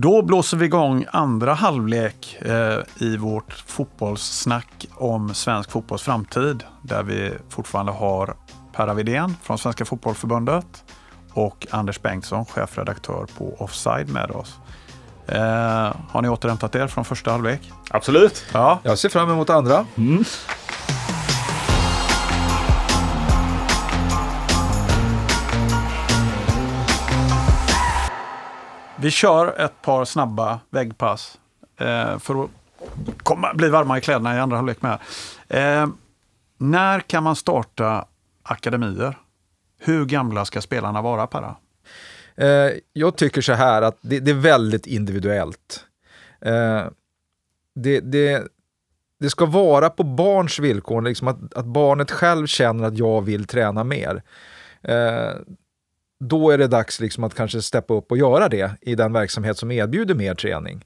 Då blåser vi igång andra halvlek eh, i vårt fotbollssnack om svensk fotbolls framtid. Där vi fortfarande har Per Widén från Svenska Fotbollförbundet och Anders Bengtsson, chefredaktör på Offside med oss. Eh, har ni återhämtat er från första halvlek? Absolut. Ja. Jag ser fram emot andra. Mm. Vi kör ett par snabba väggpass eh, för att komma, bli varma i kläderna i andra halvlek med. Eh, när kan man starta akademier? Hur gamla ska spelarna vara, Perra? Eh, jag tycker så här att det, det är väldigt individuellt. Eh, det, det, det ska vara på barns villkor, liksom att, att barnet själv känner att jag vill träna mer. Eh, Eh, då är det dags liksom att kanske steppa upp och göra det i den verksamhet som erbjuder mer träning.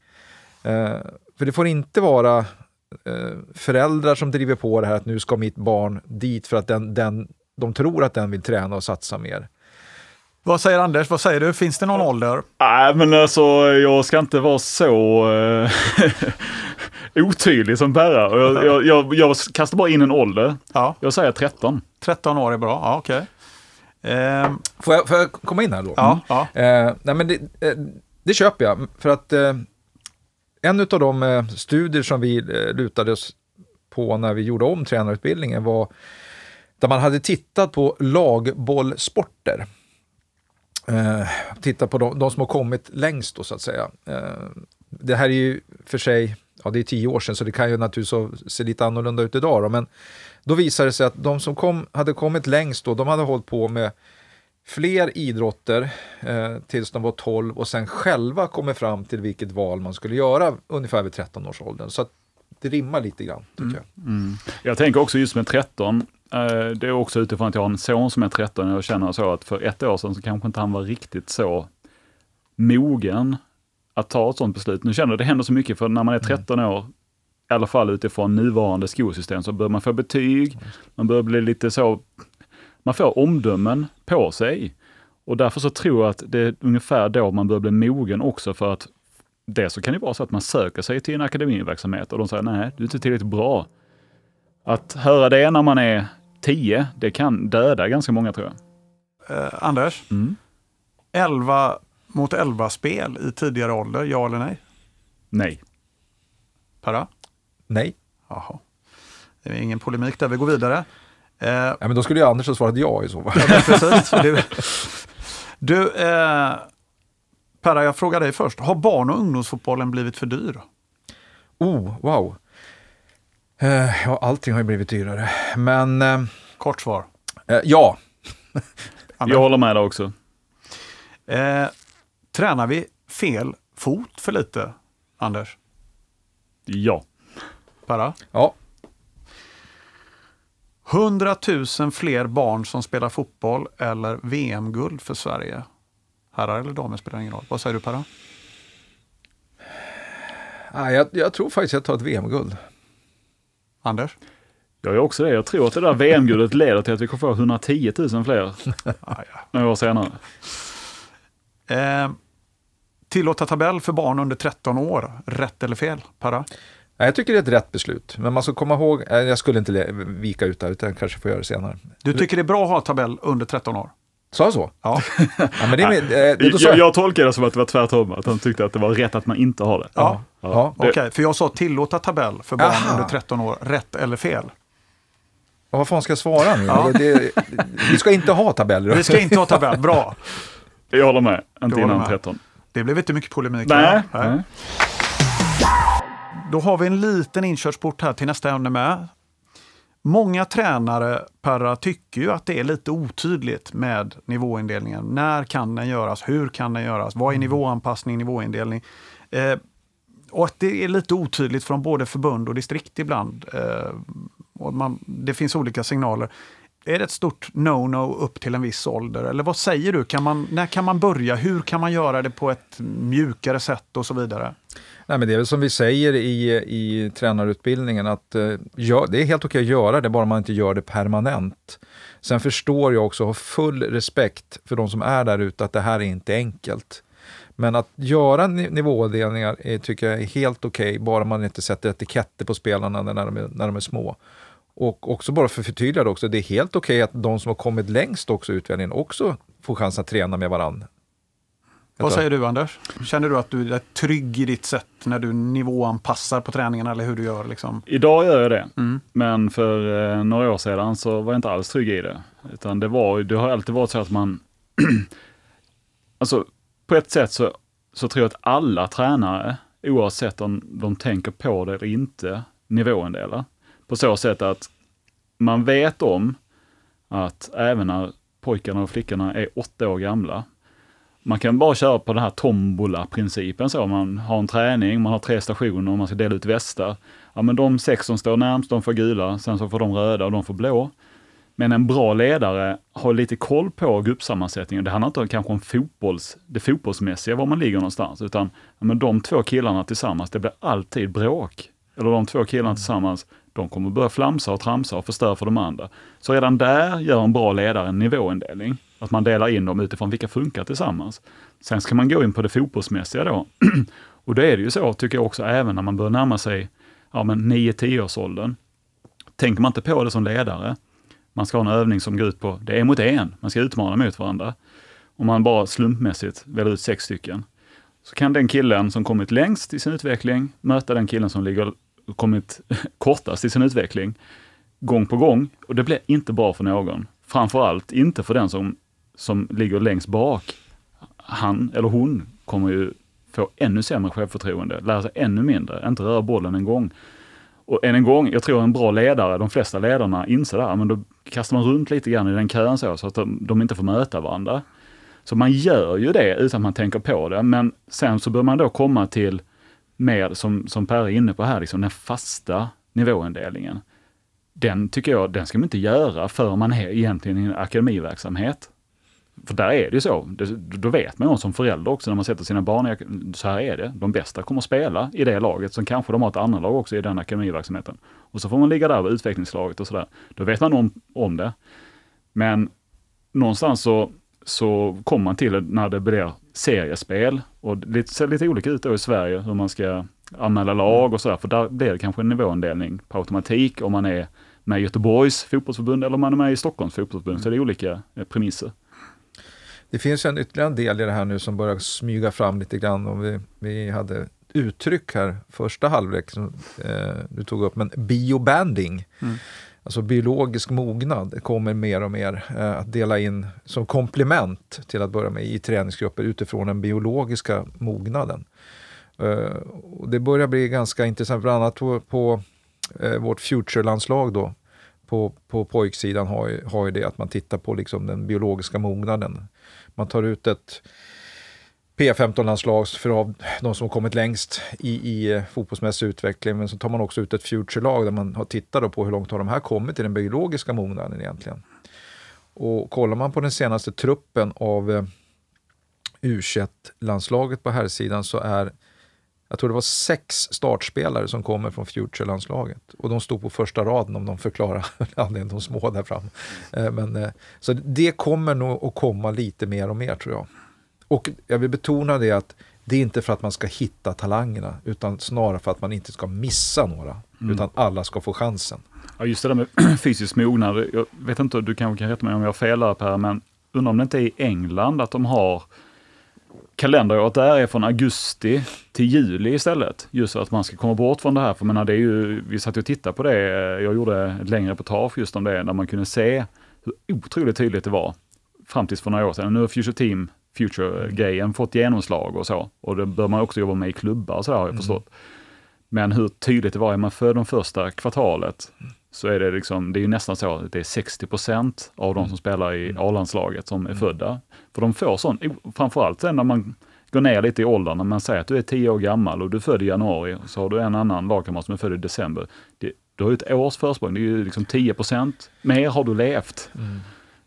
Eh, för det får inte vara eh, föräldrar som driver på det här att nu ska mitt barn dit för att den, den, de tror att den vill träna och satsa mer. Vad säger Anders? Vad säger du? Finns det någon ålder? Nej, men alltså jag ska inte vara så uh, otydlig som Perra. Jag, jag, jag, jag kastar bara in en ålder. Ja. Jag säger 13. 13 år är bra. Ja, okej. Okay. Eh, får, jag, får jag komma in här då? Ja. ja. Eh, nej, men det, eh, det, köper jag, för att eh, en av de eh, studier som vi eh, lutade oss på när vi gjorde om tränarutbildningen var där man hade tittat på lagbollsporter. Eh, tittat på de, de, som har kommit längst då så att säga. Eh, det här är ju för sig, ja det är tio år sedan så det kan ju naturligtvis se lite annorlunda ut idag då, men då visade det sig att de som kom, hade kommit längst då, de hade hållit på med fler idrotter eh, tills de var 12 och sen själva kommit fram till vilket val man skulle göra ungefär vid 13 års åldern. Så det rimmar lite grann, tycker mm. jag. Mm. Jag tänker också just med 13, eh, det är också utifrån att jag har en son som är 13 och jag känner så att för ett år sedan så kanske inte han var riktigt så mogen att ta ett sådant beslut. Nu känner jag att det händer så mycket för när man är 13 mm. år i alla fall utifrån nuvarande skolsystem, så bör man få betyg, man bör bli lite så, man får omdömen på sig. Och därför så tror jag att det är ungefär då man bör bli mogen också för att det så kan det vara så att man söker sig till en akademiverksamhet och de säger nej, du är inte tillräckligt bra. Att höra det när man är 10, det kan döda ganska många tror jag. Eh, Anders, mm. 11 mot 11 spel i tidigare ålder, ja eller nej? Nej. Perra? Nej. Jaha. Det är ingen polemik där, vi går vidare. Eh, ja, men då skulle ju Anders ha svarat ja i så fall. Ja, precis. Du, du eh, Perra, jag frågar dig först. Har barn och ungdomsfotbollen blivit för dyr? Oh, wow. Eh, ja, allting har ju blivit dyrare. Men... Eh, Kort svar. Eh, ja. jag håller med där också. Tränar vi fel fot för lite, Anders? Ja. Para? Ja. 100 000 fler barn som spelar fotboll eller VM-guld för Sverige. Herrar eller damer spelar ingen roll. Vad säger du Para? Ah, jag, jag tror faktiskt jag tar ett VM-guld. Anders? Jag gör också det. Jag tror att det där VM-guldet leder till att vi kommer få 110 000 fler ah, några år senare. Eh, tillåta tabell för barn under 13 år, rätt eller fel? Para? Jag tycker det är ett rätt beslut, men man ska komma ihåg, jag skulle inte vika ut det, utan kanske får göra det senare. Du tycker det är bra att ha tabell under 13 år? Sa jag så? Ja. ja men det är med, eh, jag, jag, jag tolkar det som att det var tvärtom, att han tyckte att det var rätt att man inte har det. Ja, ja. ja. okej, okay, för jag sa tillåta tabell för barn Aha. under 13 år, rätt eller fel? Ja, vad fan ska jag svara nu? Ja. Det, vi ska inte ha tabeller. Vi ska inte ha tabell, bra. Jag håller med, inte innan med. 13. Det blev inte mycket polemik. Nej. Nej. Då har vi en liten inkörsport här till nästa ämne med. Många tränare, Perra, tycker ju att det är lite otydligt med nivåindelningen. När kan den göras? Hur kan den göras? Vad är mm. nivåanpassning, nivåindelning? Eh, och att det är lite otydligt från både förbund och distrikt ibland. Eh, och man, det finns olika signaler. Är det ett stort no-no upp till en viss ålder? Eller vad säger du? Kan man, när kan man börja? Hur kan man göra det på ett mjukare sätt och så vidare? Nej, men det är väl som vi säger i, i tränarutbildningen att eh, ja, det är helt okej att göra det, bara man inte gör det permanent. Sen förstår jag också och har full respekt för de som är där ute att det här är inte enkelt. Men att göra nivådelningar är, tycker jag är helt okej, bara man inte sätter etiketter på spelarna när de är, när de är små. Och också bara för att förtydliga det också, det är helt okej att de som har kommit längst också i utvecklingen också får chans att träna med varandra. Vad säger du Anders? Känner du att du är trygg i ditt sätt när du nivåanpassar på träningarna eller hur du gör? Liksom? Idag gör jag det, Mm. men för eh, några år sedan så var jag inte alls trygg i det. Utan det, var, det har alltid varit så att man... alltså, på ett sätt så, så tror jag att alla tränare, oavsett om de tänker på det eller inte, nivåindelar. På så sätt att man vet om att även när pojkarna och flickorna är åtta år gamla, man kan bara köra på den här tombola-principen så. Man har en träning, man har tre stationer och man ska dela ut västar. Ja, men de sex som står närmst, de får gula, sen så får de röda och de får blå. Men en bra ledare har lite koll på gruppsammansättningen. Det handlar inte om kanske om fotbolls, det fotbollsmässiga, var man ligger någonstans, utan ja, men de två killarna tillsammans, det blir alltid bråk. Eller de två killarna tillsammans, de kommer börja flamsa och tramsa och förstöra för de andra. Så redan där gör en bra ledare en nivåindelning. Att man delar in dem utifrån vilka funkar tillsammans. Sen ska man gå in på det fotbollsmässiga då. och då är det ju så, tycker jag också, även när man börjar närma sig ja, men 9-10-årsåldern. Tänker man inte på det som ledare, man ska ha en övning som går ut på, det är mot en, man ska utmana mot varandra. Om man bara slumpmässigt väljer ut sex stycken, så kan den killen som kommit längst i sin utveckling möta den killen som ligger kommit kortast i sin utveckling gång på gång. Och det blir inte bra för någon. Framförallt inte för den som, som ligger längst bak. Han eller hon kommer ju få ännu sämre självförtroende, lära sig ännu mindre, inte röra bollen en gång. Och än en gång, jag tror en bra ledare, de flesta ledarna inser det här, men då kastar man runt lite grann i den kön så, så att de, de inte får möta varandra. Så man gör ju det utan att man tänker på det, men sen så bör man då komma till mer, som, som Per är inne på här, liksom den fasta nivåindelningen. Den tycker jag, den ska man inte göra för man är egentligen i en akademiverksamhet. För där är det ju så. Det, då vet man ju som förälder också när man sätter sina barn i, så här är det. De bästa kommer att spela i det laget, sen kanske de har ett annat lag också i den akademiverksamheten. Och så får man ligga där vid utvecklingslaget och sådär. Då vet man om, om det. Men någonstans så, så kommer man till när det blir seriespel och det ser lite olika ut då i Sverige hur man ska anmäla lag och sådär. För där blir det kanske en nivåindelning på automatik om man är med i Göteborgs fotbollsförbund eller om man är med i Stockholms fotbollsförbund. Så det är olika eh, premisser. Det finns en ytterligare en del i det här nu som börjar smyga fram lite grann. Och vi, vi hade uttryck här första halvlek som eh, du tog upp, men biobanding, Mm alltså biologisk mognad, kommer mer och mer eh, att dela in som komplement till att börja med i träningsgrupper utifrån den biologiska mognaden. Eh, och det börjar bli ganska intressant, bland annat på, på eh, vårt Future-landslag då, på, på pojksidan har ju, har ju det att man tittar på liksom den biologiska mognaden. Man tar ut ett P15-landslag för av de som har kommit längst i, i eh, fotbollsmässig utveckling, men så tar man också ut ett future-lag där man har tittat på hur långt har de här kommit i den biologiska mognaden egentligen. Och kollar man på den senaste truppen av eh, U21-landslaget på här sidan så är jag tror det var sex startspelare som kommer från Future-landslaget. Och de stod på första raden om de förklarar anledningen de små där fram. Eh, Men, eh, så det kommer nog att komma lite mer och mer tror jag. Och jag vill betona det att det är inte för att man ska hitta talangerna, utan snarare för att man inte ska missa några. Mm. Utan alla ska få chansen. Ja, just det där med fysisk mognad. Jag vet inte, du kanske kan rätta mig om jag har fel Per, men undrar om det inte är i England att de har kalenderåret där är från augusti till juli istället. Just för att man ska komma bort från det här. För menar, det är ju, vi satt och tittade på det, jag gjorde ett längre reportage just om det, där man kunde se hur otroligt tydligt det var fram tills för några år sedan. Nu har Future Team, Future-grejen fått genomslag och så. Och det bör man också jobba med i klubbar och så där har jag förstått. Men hur tydligt det var, är man för de första kvartalet så är det liksom, det är ju nästan så att det är 60 procent av de som spelar i A-landslaget som är födda. För de får sån, framförallt sen när man går ner lite i åldern, när man säger att du är 10 år gammal och du är född i januari, så har du en annan lagkamrat som är född i december. Det, du har ju ett års försprång, det är ju liksom 10 procent mer har du levt.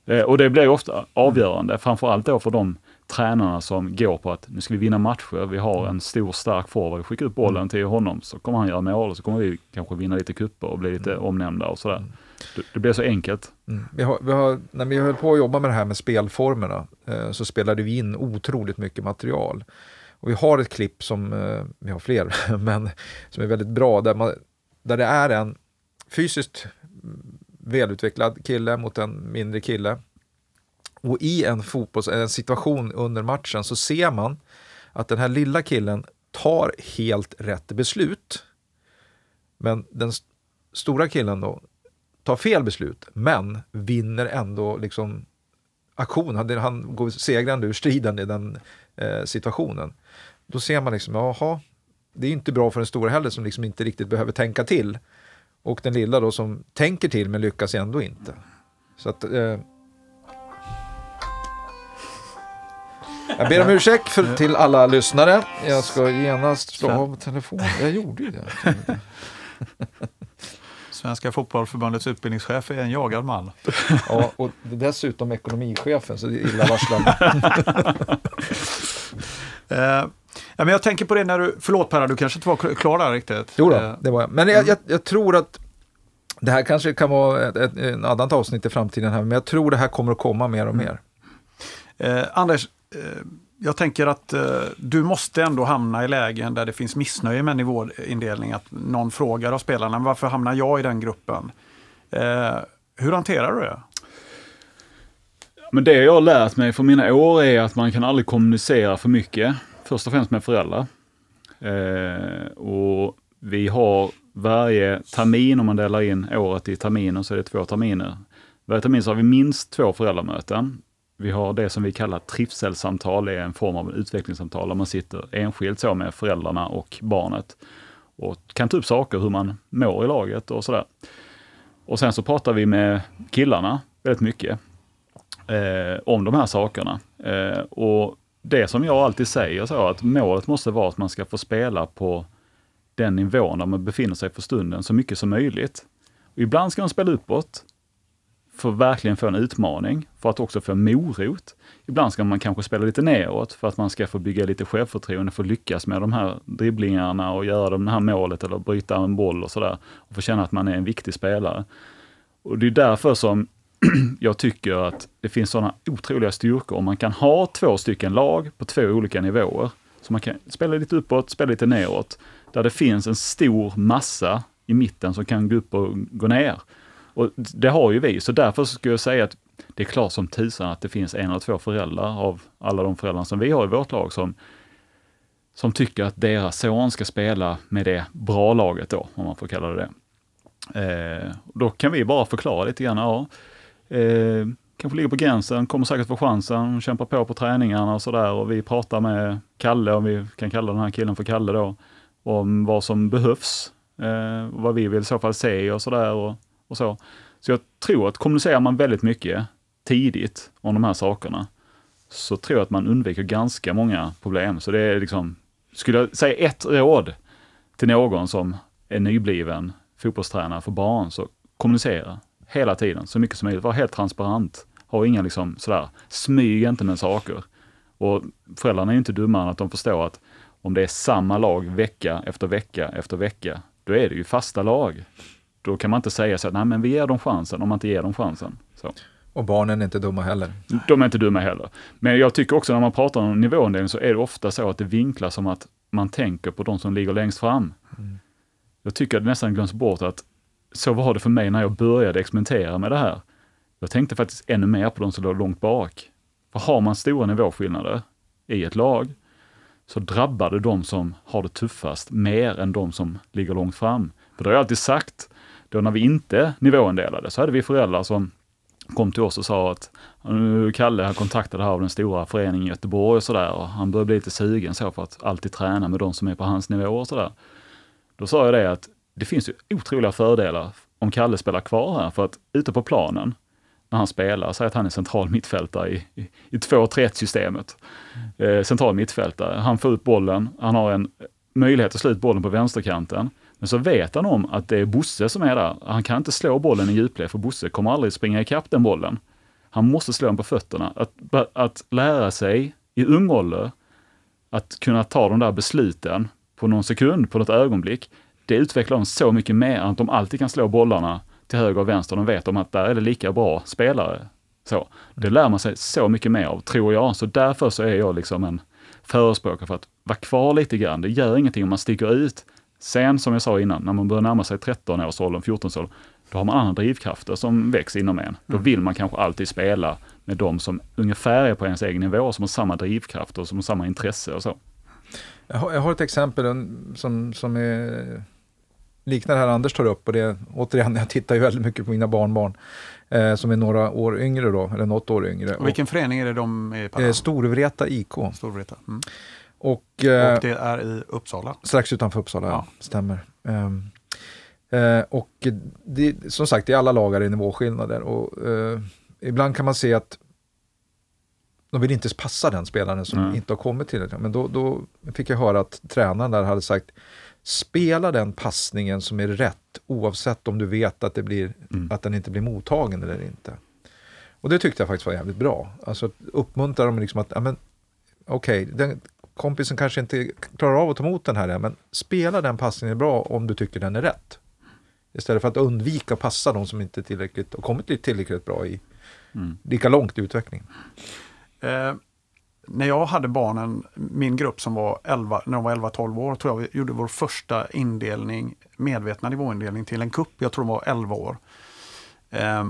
Eh, och det blir ofta avgörande, framförallt då för de tränarna som går på att nu ska vi vinna matcher, vi har en stor stark forward, vi skickar upp bollen till honom så kommer han göra mål och så kommer vi kanske vinna lite kupper och bli lite omnämnda och sådär. Det, det blir så enkelt. Mm. Vi har, vi har, när vi höll på att jobba med det här med spelformerna eh, så spelade vi in otroligt mycket material. Och vi har ett klipp som, eh, vi har fler, men som är väldigt bra, där, man, där det är en fysiskt välutvecklad kille mot en mindre kille. Och i en fotbolls, en situation under matchen så ser man att den här lilla killen tar helt rätt beslut. Men den st stora killen då tar fel beslut, men vinner ändå liksom aktion. Han, han går segrande ur striden i den eh, situationen. Då ser man liksom, jaha, det är inte bra för den stora heller som liksom inte riktigt behöver tänka till. Och den lilla då som tänker till men lyckas ändå inte. Så att... Eh, jag ber om ursäkt för, till alla lyssnare. Jag ska genast slå av telefonen. Jag gjorde ju det. Svenska fotbollförbundets utbildningschef är en jagad man. Ja, och dessutom ekonomichefen, så det är illavarslande. eh, Ja, men jag tänker på det när du, förlåt Perra, du kanske inte var klar där riktigt. Jo då, eh, det var jag. Men jag, jag, jag tror att det här kanske kan vara ett, ett, ett annat avsnitt i framtiden, här, men jag tror det här kommer att komma mer och mm. mer. Eh, Anders, Eh, jag tänker att eh, du måste ändå hamna i lägen där det finns missnöje med nivåindelning. Att någon frågar av spelarna, varför hamnar jag i den gruppen? Eh, hur hanterar du det? Men det jag har lärt mig från mina år är att man kan aldrig kommunicera för mycket först och främst med föräldrar. Eh, och vi har varje termin, om man delar in året i terminer, så är det två terminer. Varje termin så har vi minst två föräldramöten. Vi har det som vi kallar trivselsamtal, det är en form av utvecklingssamtal där man sitter enskilt så med föräldrarna och barnet och kan ta upp saker, hur man mår i laget och sådär. Och sen så pratar vi med killarna väldigt mycket eh, om de här sakerna. Eh, och det som jag alltid säger så att målet måste vara att man ska få spela på den nivån där man befinner sig för stunden så mycket som möjligt. Och ibland ska man spela uppåt för att verkligen få en utmaning, för att också få en morot. Ibland ska man kanske spela lite neråt för att man ska få bygga lite självförtroende för att lyckas med de här dribblingarna och göra det här målet eller bryta en boll och sådär. Och få känna att man är en viktig spelare. Och det är därför som jag tycker att det finns sådana otroliga styrkor om man kan ha två stycken lag på två olika nivåer. Så man kan spela lite uppåt, spela lite neråt. Där det finns en stor massa i mitten som kan gå upp och gå ner. Och det har ju vi, så därför skulle jag säga att det är klart som tusan att det finns en eller två föräldrar av alla de föräldrar som vi har i vårt lag som, som tycker att deras son ska spela med det bra laget då, om man får kalla det det. Eh, då kan vi bara förklara lite grann, ja, Eh, kanske ligger på gränsen, kommer säkert få chansen, kämpar på på träningarna och sådär. Och vi pratar med Kalle, om vi kan kalla den här killen för Kalle då, om vad som behövs, eh, vad vi vill i så fall se och sådär och, så. Så jag tror att kommunicerar man väldigt mycket tidigt om de här sakerna, så tror jag att man undviker ganska många problem. Så det är liksom, skulle jag säga ett råd till någon som är nybliven fotbollstränare för barn, så kommunicera hela tiden, så mycket som möjligt. Var helt transparent. Ha inga liksom sådär, smyg inte med saker. Och föräldrarna är inte dummare än att de förstår att om det är samma lag vecka efter vecka efter vecka, då är det ju fasta lag. Då kan man inte säga så att nej men vi ger dem chansen om man inte ger dem chansen. Så. Och barnen är inte dumma heller. De är inte dumma heller. Men jag tycker också när man pratar om nivåindelning så är det ofta så att det vinklas som att man tänker på de som ligger längst fram. Mm. Jag tycker att det nästan glöms bort att så var det för mig när jag började experimentera med det här. Jag tänkte faktiskt ännu mer på de som låg långt bak. För har man stora nivåskillnader i ett lag, så drabbar det de som har det tuffast mer än de som ligger långt fram. För det har jag alltid sagt, då när vi inte nivåindelade, så hade vi föräldrar som kom till oss och sa att Kalle har kontaktat här av den stora föreningen i Göteborg och sådär och han börjar bli lite sugen så för att alltid träna med de som är på hans nivå och sådär. Då sa jag det att det finns ju otroliga fördelar om Kalle spelar kvar här, för att ute på planen, när han spelar, säg att han är central mittfältare i, i, i 2-3-1-systemet. Eh, central mittfältare, han får ut bollen, han har en möjlighet att slå ut bollen på vänsterkanten. Men så vet han om att det är Bosse som är där. Han kan inte slå bollen i djupled, för Bosse kommer aldrig springa ikapp den bollen. Han måste slå den på fötterna. Att, att lära sig i ung ålder att kunna ta de där besluten på någon sekund, på något ögonblick, det utvecklar dem så mycket mer än att de alltid kan slå bollarna till höger och vänster. De vet om att där är det lika bra spelare. Så, det lär man sig så mycket mer av, tror jag. Så därför så är jag liksom en förespråkare för att vara kvar lite grann. Det gör ingenting om man sticker ut. Sen, som jag sa innan, när man börjar närma sig 13-årsåldern, 14-årsåldern, då har man andra drivkrafter som växer inom en. Då vill man kanske alltid spela med de som ungefär är på ens egen nivå, som har samma drivkrafter och som har samma intresse och så. Jag har, jag har ett exempel som, som är, liknar det här Anders tar upp och det återigen, jag tittar ju väldigt mycket på mina barnbarn eh, som är några år yngre då, eller något år yngre. Och vilken förening är det de är på? och, eh, Storvreta IK. Storvreta. Mm. Och, eh, Och det är i Uppsala. Strax utanför Uppsala, ja. Stämmer. Ehm, eh, och det, som sagt, i alla lag är nivåskillnader. Och, eh, ibland kan man se att de vill inte passa den spelaren som Nej. inte har kommit till det. Men då, då fick jag höra att tränaren där hade sagt spela den passningen som är rätt oavsett om du vet att, det blir, Mm. att den inte blir mottagen eller inte. Och det tyckte jag faktiskt var jävligt bra. Alltså uppmuntra dem liksom att, ja, men okej, den kompisen kanske inte klarar av att ta emot den här, men spela den passningen bra om du tycker den är rätt. Istället för att undvika att passa de som inte tillräckligt, och kommit tillräckligt bra i Mm. lika långt i utveckling. Eh, när jag hade barnen, min grupp som var 11, när de var 11-12 år, tror jag vi gjorde vår första indelning, medvetna nivåindelning till en kupp. Jag tror de var 11 år. Eh,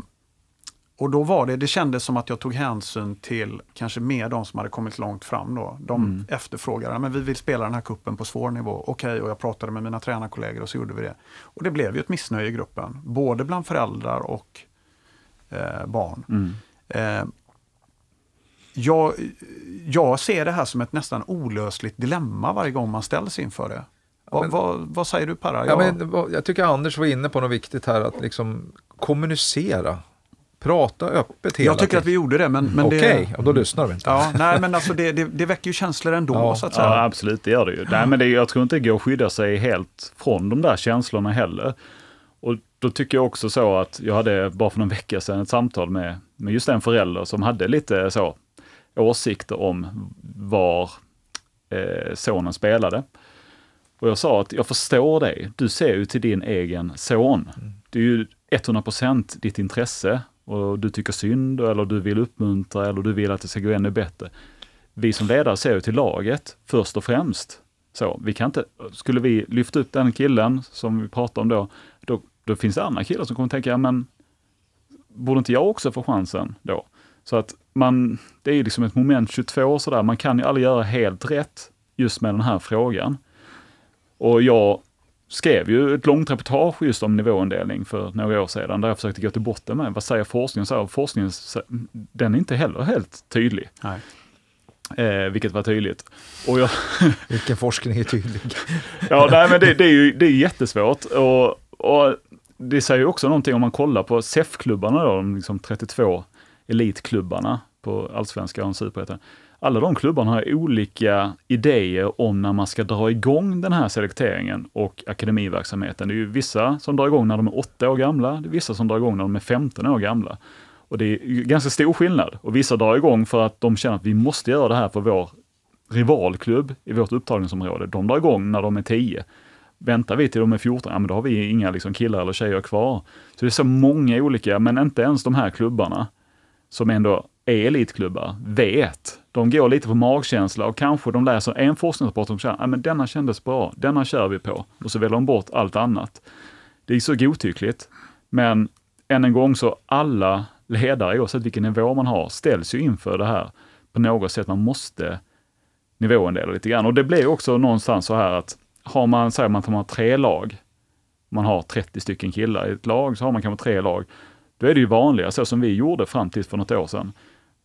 och då var det, det kändes som att jag tog hänsyn till kanske mer de som hade kommit långt fram då. De Mm. efterfrågade, men vi vill spela den här kuppen på svår nivå. Okej, och jag pratade med mina tränarkollegor och så gjorde vi det. Och det blev ju ett missnöje i gruppen, både bland föräldrar och eh, barn. Mm. Eh, jag, jag ser det här som ett nästan olösligt dilemma varje gång man ställs inför det. Vad, men- vad, vad säger du Perra? Ja, Jag- men, jag tycker Anders var inne på något viktigt här, att liksom kommunicera. Prata öppet hela jag tycker att vi gjorde det, men, men Okej, det... och då lyssnar vi inte. Ja, nej, men alltså det, det, det väcker ju känslor ändå, Ja, så att säga. Ja, absolut, det gör det ju. Nej, men det, jag tror inte det går att skydda sig helt från de där känslorna heller. Och då tycker jag också så att jag hade bara för någon vecka sedan ett samtal med, med just en förälder som hade lite så åsikter om var eh, sonen spelade. Och jag sa att jag förstår dig, du ser ju till din egen son. Det är ju 100% ditt intresse och du tycker synd eller du vill uppmuntra eller du vill att det ska gå ännu bättre. Vi som ledare ser ju till laget först och främst. Så, vi kan inte, skulle vi lyfta upp den killen som vi pratar om då, då, då finns det andra killar som kommer tänka, ja men borde inte jag också få chansen då? Så att man, det är ju liksom ett moment 22 sådär, man kan ju aldrig göra helt rätt just med den här frågan. Och jag skrev ju ett långt reportage just om nivåindelning för några år sedan, där jag försökte gå till botten med vad säger forskningen? Så här, forskningen, den är inte heller helt tydlig, Nej. eh, vilket var tydligt. Och jag, Vilken forskning är tydlig. Ja, nej, men det, det är ju det är jättesvårt. Och, och det säger ju också någonting om man kollar på SEF-klubbarna, då, de liksom 32 elitklubbarna på allsvenskan och superettan. Alla de klubbarna har olika idéer om när man ska dra igång den här selekteringen och akademiverksamheten. Det är ju vissa som drar igång när de är 8 år gamla, det är vissa som drar igång när de är 15 år gamla. Och det är ganska stor skillnad. Och vissa drar igång för att de känner att vi måste göra det här för vår rivalklubb i vårt upptagningsområde. De drar igång när de är 10. Väntar vi till de är 14, ja men då har vi inga liksom killar eller tjejer kvar. Så det är så många olika, men inte ens de här klubbarna som ändå är elitklubbar vet. De går lite på magkänsla och kanske de läser en forskningsrapport och säger, att denna kändes bra, denna kör vi på. Och så väljer de bort allt annat. Det är så godtyckligt. Men än en gång så alla ledare, oavsett vilken nivå man har, ställs ju inför det här på något sätt. Man måste nivåindela lite grann. Och det blir också någonstans så här att har man, säger man att man har tre lag, man har 30 stycken killar i ett lag, så har man kanske tre lag. Då är det ju vanliga, så som vi gjorde fram till för något år sedan.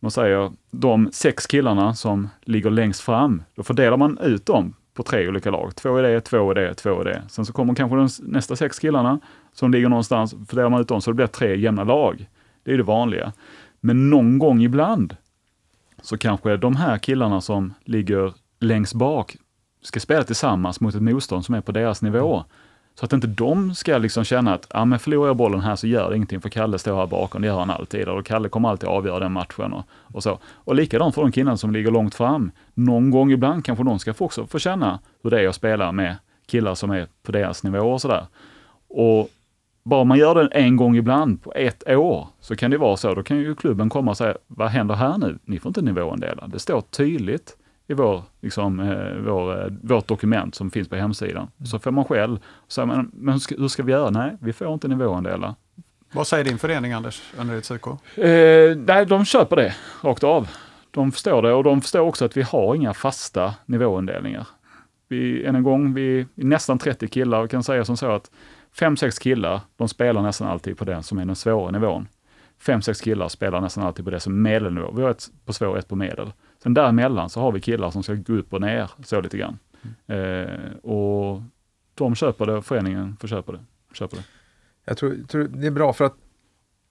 Man säger de sex killarna som ligger längst fram, då fördelar man ut dem på tre olika lag. Två är det, två är det, två är det. Sen så kommer kanske de nästa sex killarna som ligger någonstans, fördelar man ut dem så det blir tre jämna lag. Det är det vanliga. Men någon gång ibland så kanske de här killarna som ligger längst bak ska spela tillsammans mot ett motstånd som är på deras nivå. Så att inte de ska liksom känna att, ja men förlorar jag bollen här så gör det ingenting för Kalle står här bakom, det gör han alltid. Och Kalle kommer alltid avgöra den matchen och, och så. Och likadant för de killarna som ligger långt fram. Någon gång ibland kanske de ska få också få känna hur det är att spela med killar som är på deras nivå och sådär. Och bara man gör det en gång ibland på ett år så kan det vara så. Då kan ju klubben komma och säga, vad händer här nu? Ni får inte nivåindela. Det står tydligt i vår, liksom, eh, vår, eh, vårt dokument som finns på hemsidan. Så får man själv, så men, men hur, ska, hur ska vi göra? Nej, vi får inte nivåandela. Vad säger din förening Anders, Önnereds IK? Eh, nej, de köper det rakt av. De förstår det och de förstår också att vi har inga fasta nivåindelningar. Vi, än en gång, vi är nästan 30 killar och kan säga som så att fem sex killar, de spelar nästan alltid på den som är den svåra nivån. Fem sex killar spelar nästan alltid på det som är medelnivå. Vi har ett på svår, ett på medel. Sen däremellan så har vi killar som ska gå upp och ner så lite grann. Eh, och de köper det, föreningen får köpa det. Köper det. Jag tror, tror det är bra för att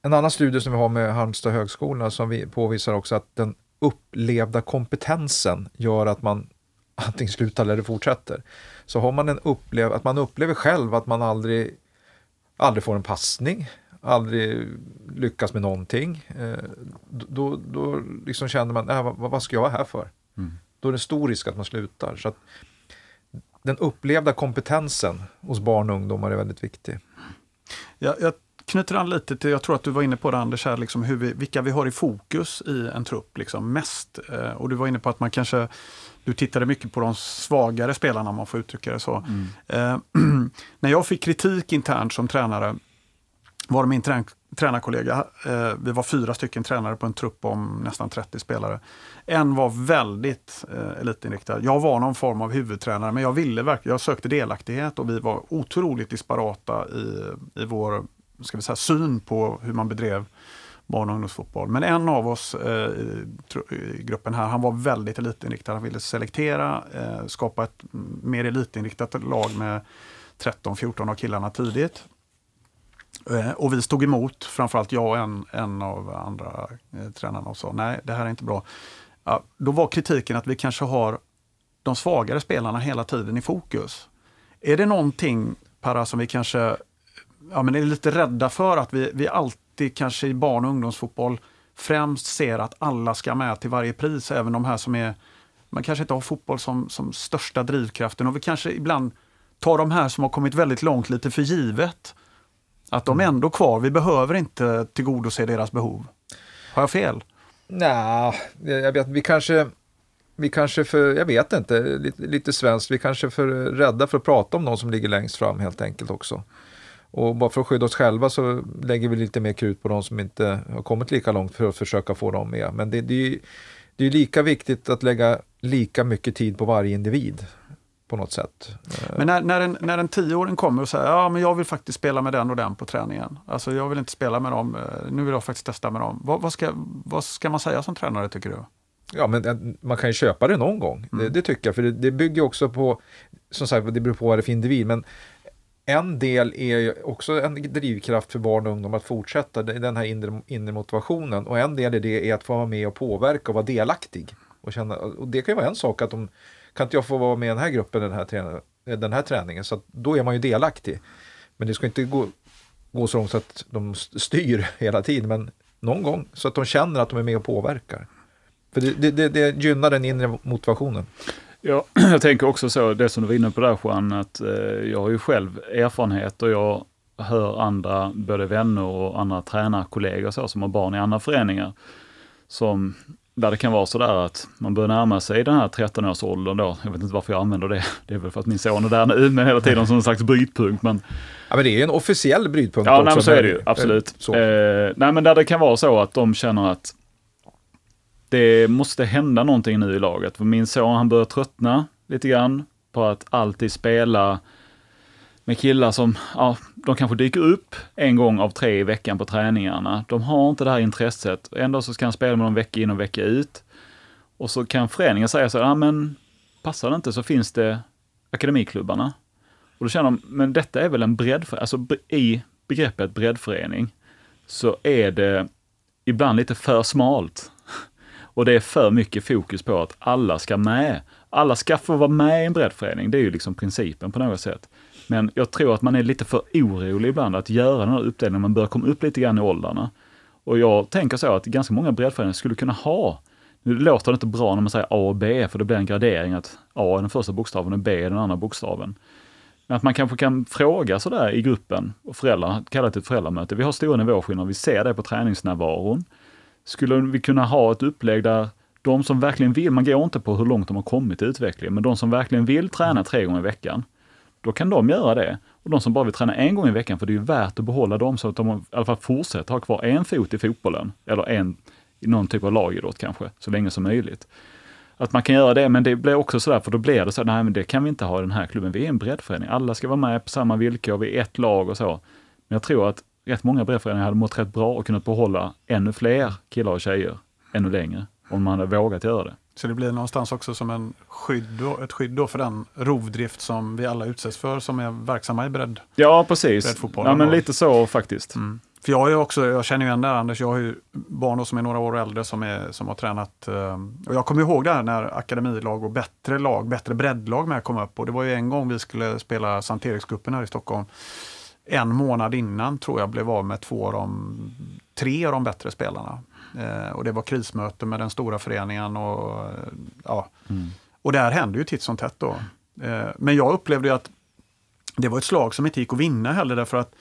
en annan studie som vi har med Halmstad högskola som vi påvisar också att den upplevda kompetensen gör att man antingen slutar eller fortsätter. Så har man en upplev att man upplever själv att man aldrig, aldrig får en passning, aldrig lyckas med någonting, eh, då, då liksom känner man, äh, vad, vad ska jag vara här för? Mm. Då är det stor risk att man slutar. Så att den upplevda kompetensen hos barn och ungdomar är väldigt viktig. Jag, jag knyter an lite till, jag tror att du var inne på det Anders, här, liksom hur vi, vilka vi har i fokus i en trupp liksom, mest. Eh, och du var inne på att man kanske, du tittade mycket på de svagare spelarna om man får uttrycka det så. Mm. Eh, när jag fick kritik internt som tränare var min trän tränarkollega, eh, vi var fyra stycken tränare på en trupp om nästan 30 spelare. En var väldigt eh, elitinriktad. Jag var någon form av huvudtränare men jag ville verkligen, jag sökte delaktighet och vi var otroligt disparata i, i vår ska vi säga, syn på hur man bedrev barn och ungdomsfotboll. Men en av oss eh, i gruppen här, han var väldigt elitinriktad. Han ville selektera, eh, skapa ett mer elitinriktat lag med 13-14 av killarna tidigt. Eh, och vi stod emot, framförallt jag och en, en av andra eh, tränarna och sa nej, det här är inte bra. Ja, då var kritiken att vi kanske har de svagare spelarna hela tiden i fokus. Är det någonting, Para, som vi kanske ja, men är lite rädda för att vi, vi alltid kanske i barn och ungdomsfotboll främst ser att alla ska med till varje pris, även de här som är man kanske inte har fotboll som, som största drivkraften och vi kanske ibland tar de här som har kommit väldigt långt lite för givet. Att de är ändå kvar, vi behöver inte tillgodose deras behov. Har jag fel? Nej, jag vet vi kanske, vi kanske för, jag vet inte, lite, lite svenskt, vi kanske är för rädda för att prata om någon som ligger längst fram helt enkelt också. Och bara för att skydda oss själva så lägger vi lite mer krut på de som inte har kommit lika långt för att försöka få dem med. Men det, det är ju det är lika viktigt att lägga lika mycket tid på varje individ på något sätt. Men när, när, en, när en tioåring kommer och säger ja men jag vill faktiskt spela med den och den på träningen. Alltså jag vill inte spela med dem, eh, nu vill jag faktiskt testa med dem. Vad, vad, ska, vad ska man säga som tränare tycker du? Ja, men eh, man kan ju köpa det någon gång. Mm. Det, det, tycker jag, för det, det bygger också på, som sagt, det beror på vad det är för individ, men en del är också en drivkraft för barn och ungdom att fortsätta, den här inre, inre motivationen. Och en del i det är att få vara med och påverka och vara delaktig. Och, känna, och det kan ju vara en sak att de, kan inte jag få vara med i den här gruppen den här, träning, den här träningen? Så då är man ju delaktig. Men det ska inte gå, gå så långt så att de styr hela tiden, men någon gång så att de känner att de är med och påverkar. För det, det, det gynnar den inre motivationen. Ja, jag tänker också så, det som du var inne på där Juan, att eh, jag har ju själv erfarenhet och jag hör andra, både vänner och andra tränarkollegor så, som har barn i andra föreningar, som, där det kan vara sådär att man börjar närma sig den här 13-årsåldern då. Jag vet inte varför jag använder det. Det är väl för att min son är där nu, men hela tiden som en slags brytpunkt. Men... Ja, men det är ju en officiell brytpunkt ja, också. Ja, så är det ju, absolut. Eh, nej, men där det kan vara så att de känner att det måste hända någonting nu i laget. För min son han börjar tröttna lite grann på att alltid spela med killar som, ja, de kanske dyker upp en gång av tre i veckan på träningarna. De har inte det här intresset. Ändå så ska han spela med dem vecka in och vecka ut. Och så kan föreningen säga så här, ja men passar det inte så finns det akademiklubbarna. Och då känner de, men detta är väl en breddförening, alltså i begreppet breddförening så är det ibland lite för smalt. Och det är för mycket fokus på att alla ska med. Alla ska få vara med i en breddförening. Det är ju liksom principen på något sätt. Men jag tror att man är lite för orolig ibland att göra den här uppdelningen. Man börjar komma upp lite grann i åldrarna. Och jag tänker så att ganska många breddföreningar skulle kunna ha nu låter det inte bra när man säger A och B, för det blir en gradering att A är den första bokstaven och B är den andra bokstaven. Men att man kanske kan fråga sådär i gruppen, och föräldrar, kalla det ett föräldramöte. Vi har stora nivåskillnader, vi ser det på träningsnärvaron. Skulle vi kunna ha ett upplägg där de som verkligen vill, man går inte på hur långt de har kommit i utvecklingen, men de som verkligen vill träna tre gånger i veckan, då kan de göra det. Och de som bara vill träna en gång i veckan, för det är ju värt att behålla dem så att de i alla fall fortsätter ha kvar en fot i fotbollen, eller en i någon typ av lagidrott kanske, så länge som möjligt. Att man kan göra det, men det blir också sådär, för då blir det så, nej men det kan vi inte ha i den här klubben, vi är en breddförening, alla ska vara med på samma villkor, vi är ett lag och så. Men jag tror att rätt många breddföreningar hade mått rätt bra och kunnat behålla ännu fler killar och tjejer ännu längre, om man hade vågat göra det. Så det blir någonstans också som en skydd ett skydd då för den rovdrift som vi alla utsätts för som är verksamma i bredd. Ja, precis. Ja, men lite så faktiskt. Mm. För jag, ju också, jag känner ju igen det här, Anders, jag har ju barn då som är några år äldre som, är, som har tränat. eh, Och jag kommer ihåg det här när akademilag och bättre lag, bättre breddlag med kom upp. Och det var ju en gång vi skulle spela Sankt Erikscupen här i Stockholm. En månad innan tror jag blev av med två av de, tre av de bättre spelarna. Eh, och det var krismöte med den stora föreningen och eh, ja. Mm. Och där hände ju titt som tätt då. Eh, men jag upplevde att det var ett slag som inte gick att vinna heller därför att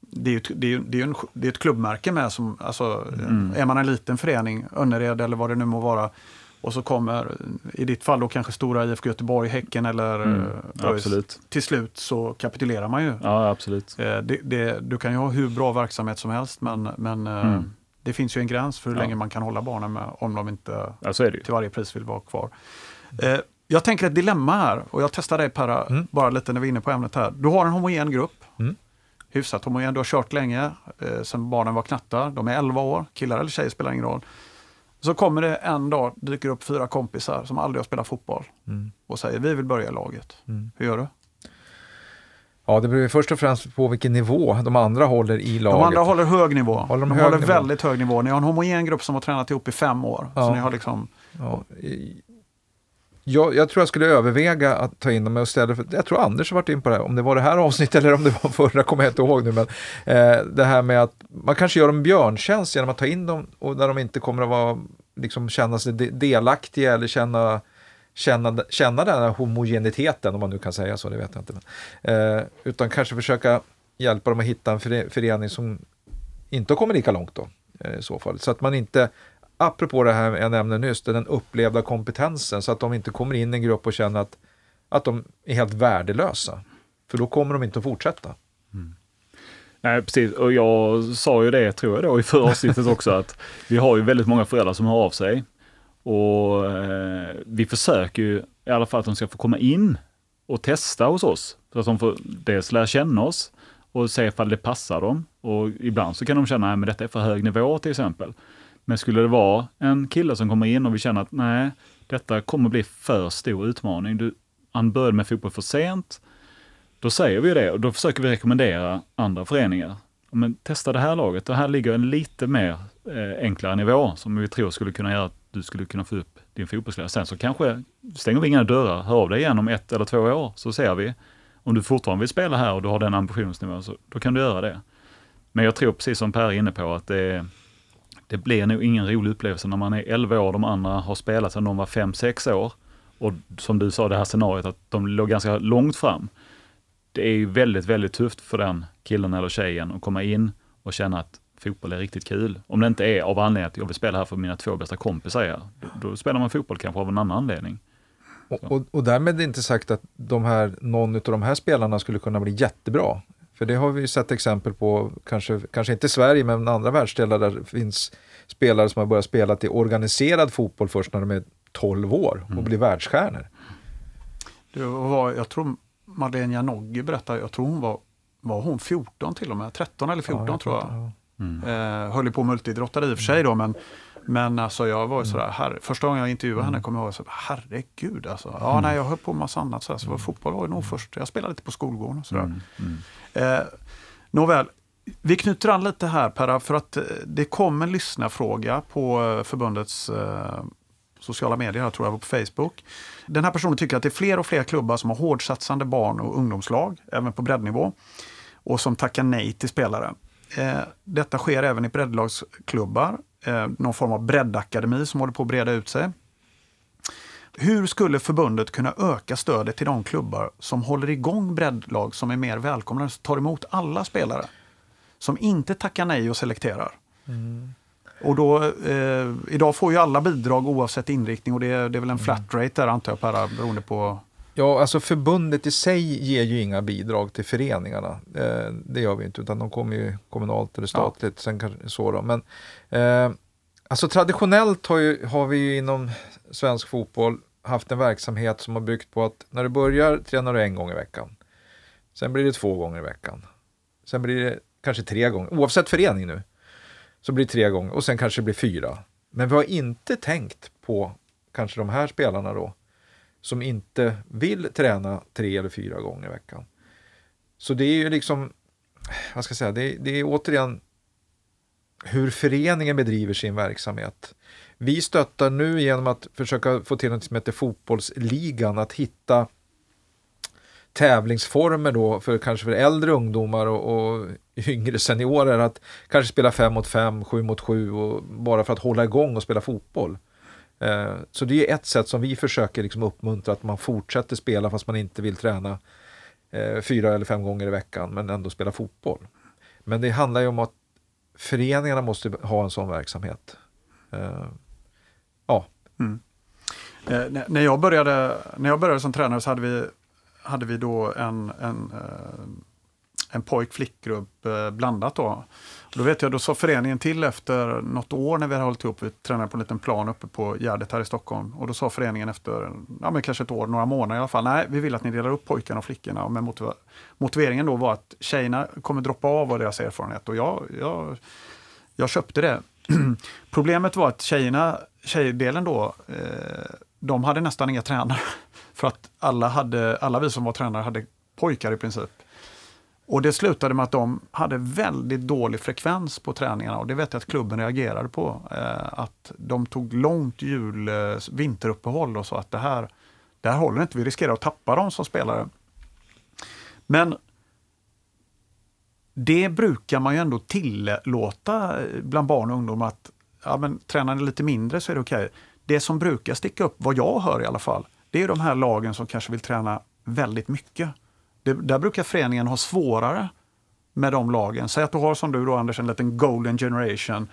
det är ju ett, det är, det är, en, det är ett klubbmärke med som, alltså, Mm. är man en liten förening, Önnered eller vad det nu må vara, och så kommer, i ditt fall då kanske stora IFK Göteborg, Häcken eller Mm, mm, absolut. till slut så kapitulerar man ju. Ja, absolut. Eh, Det, det, du kan ju ha hur bra verksamhet som helst men, men eh, Mm. det finns ju en gräns för hur Ja. länge man kan hålla barnen med om de inte Ja, så är det ju. till varje pris vill vara kvar. Eh, jag tänker ett dilemma här och jag testar dig Perra, Mm. bara lite när vi är inne på ämnet här. Du har en homogen grupp, Mm. hyfsat homogen, du har kört länge, eh, sedan barnen var knattar, de är 11 år, killar eller tjejer spelar ingen roll. Så kommer det en dag, dyker upp fyra kompisar som aldrig har spelat fotboll Mm. och säger vi vill börja i laget. Mm. Hur gör du? Ja, det beror först och främst på vilken nivå de andra håller i laget. De andra håller hög nivå. Håller de de hög håller nivå? väldigt hög nivå. Ni har en homogen grupp som har tränat ihop i fem år. Så Ja. ni har liksom, Ja, jag, jag tror jag skulle överväga att ta in dem istället för, jag tror Anders har varit in på det här, om det var det här avsnittet eller om det var förra kommer jag inte ihåg nu, men eh, det här med att man kanske gör dem en björntjänst genom att ta in dem och där de inte kommer att vara, liksom känna sig delaktiga eller känna Känna, känna den här homogeniteten, om man nu kan säga så, det vet jag inte. Men, eh, utan kanske försöka hjälpa dem att hitta en förening som inte har kommit lika långt då, eh, i så fall. Så att man inte, apropå det här jag nämnde nyss, den upplevda kompetensen, så att de inte kommer in i en grupp och känner att, att de är helt värdelösa. För då kommer de inte att fortsätta. Mm. Nej, precis. Och jag sa ju det, tror jag då, i förra avsnittet också, att vi har ju väldigt många föräldrar som hör av sig. Och eh, vi försöker ju i alla fall att de ska få komma in och testa hos oss. Så att de får dels lära känna oss och se ifall det passar dem. Och ibland så kan de känna, att detta är för hög nivå till exempel. Men skulle det vara en kille som kommer in och vi känner att nej, detta kommer bli för stor utmaning. Du, han började med fotboll för sent. Då säger vi det och då försöker vi rekommendera andra föreningar. Men testa det här laget, det här ligger en lite mer eh, enklare nivå som vi tror skulle kunna göra att du skulle kunna få upp din fotbollskarriär. Sen så kanske stänger vi inga dörrar, hör av dig igen om ett eller två år så ser vi. Om du fortfarande vill spela här och du har den ambitionsnivån, så då kan du göra det. Men jag tror precis som Per är inne på att det, är det blir nog ingen rolig upplevelse när man är 11 år och de andra har spelat sedan de var 5-6 år. Och som du sa, det här scenariot att de låg ganska långt fram. Det är ju väldigt, väldigt tufft för den killen eller tjejen att komma in och känna att fotboll är riktigt kul. Om det inte är av anledning att jag vill spela här för mina två bästa kompisar är här. Då, då spelar man fotboll kanske av en annan anledning. Och, och, och därmed är inte sagt att de här, någon av de här spelarna skulle kunna bli jättebra. För det har vi ju sett exempel på, kanske, kanske inte i Sverige, men andra världsdelar där det finns spelare som har börjat spela till organiserad fotboll först när de är 12 år och blir världsstjärnor. det var, jag tror Madeleine Janogy berättade, jag tror hon var, var hon 14 till och med, 13 eller 14 Ja, tror jag. Ja. Mm. Eh, höll ju på med multidrottare i och för sig då, men, men alltså jag var ju sådär, herre, första gången jag intervjuade henne kom jag ihåg, så, herregud alltså. Ja, nej, jag höll på med massa annat sådär, så var fotboll var ju nog först. Jag spelade lite på skolgården och sådär. Mm. Mm. Eh, nåväl, vi knyter an lite här Perra, för att eh, det kom en lyssnarfråga på eh, förbundets eh, sociala medier, jag tror jag var på Facebook. Den här personen tycker att det är fler och fler klubbar som har hårdsatsande barn och ungdomslag, även på breddnivå, och som tackar nej till spelare. Eh, detta sker även i breddlagsklubbar, eh, någon form av breddakademi som håller på att breda ut sig. Hur skulle förbundet kunna öka stödet till de klubbar som håller igång breddlag som är mer välkomna, som tar emot alla spelare? Som inte tackar nej och selekterar. Och då, eh, idag får ju alla bidrag oavsett inriktning och det, är- det är väl en flat rate där antar jag Per, beroende på... Ja, alltså förbundet i sig ger ju inga bidrag till föreningarna. Eh, det gör vi inte, utan de kommer ju kommunalt eller statligt. Sen kanske så då. Men eh, alltså traditionellt har, ju, har vi ju inom svensk fotboll haft en verksamhet som har byggt på att när du börjar tränar du en gång i veckan. Sen blir det två gånger i veckan. Sen blir det kanske tre gånger, oavsett förening nu. Så blir det tre gånger och sen kanske det blir fyra. Men vi har inte tänkt på kanske de här spelarna då som inte vill träna tre eller fyra gånger i veckan. Så det är ju liksom, vad ska jag säga, det, är- det är återigen hur föreningen bedriver sin verksamhet. Vi stöttar nu genom att försöka få till något som heter fotbollsligan, att hitta tävlingsformer då för kanske för äldre ungdomar och, och yngre seniorer att kanske spela fem mot fem, sju mot sju och bara för att hålla igång och spela fotboll. Eh, Så det är ett sätt som vi försöker liksom uppmuntra att man fortsätter spela fast man inte vill träna eh, fyra eller fem gånger i veckan men ändå spela fotboll. Men det handlar ju om att föreningarna måste ha en sån verksamhet. Eh, Mm. Eh, när- jag började, när jag började som tränare så hade vi, hade vi då en, en, eh, en pojk-flickgrupp eh, blandat. Då. Och då vet jag, då sa föreningen till efter något år när vi hade hållit ihop, vi tränade på en liten plan uppe på Gärdet här i Stockholm. Och då sa föreningen efter ja, men kanske ett år, några månader i alla fall, nej vi vill att ni delar upp pojkarna och flickorna. Men motiv- motiveringen då var att tjejerna kommer droppa av av deras erfarenhet. Och jag, jag, jag köpte det. Problemet var att tjejerna, tjejdelen då, eh, de hade nästan inga tränare. För att alla, hade, alla vi som var tränare hade pojkar i princip. Och det slutade med att de hade väldigt dålig frekvens på träningarna och det vet jag att klubben reagerade på. Eh, att de tog långt jul, eh, vinteruppehåll och så att det här, det här håller inte, vi riskerar att tappa dem som spelare. Men det brukar man ju ändå tillåta eh, bland barn och ungdomar att ja, men, tränar ni lite mindre så är det okej. Det som brukar sticka upp, vad jag hör i alla fall, det är de här lagen som kanske vill träna väldigt mycket. Det, där brukar föreningen ha svårare med de lagen. Säg att du har som du då Anders, en liten golden generation.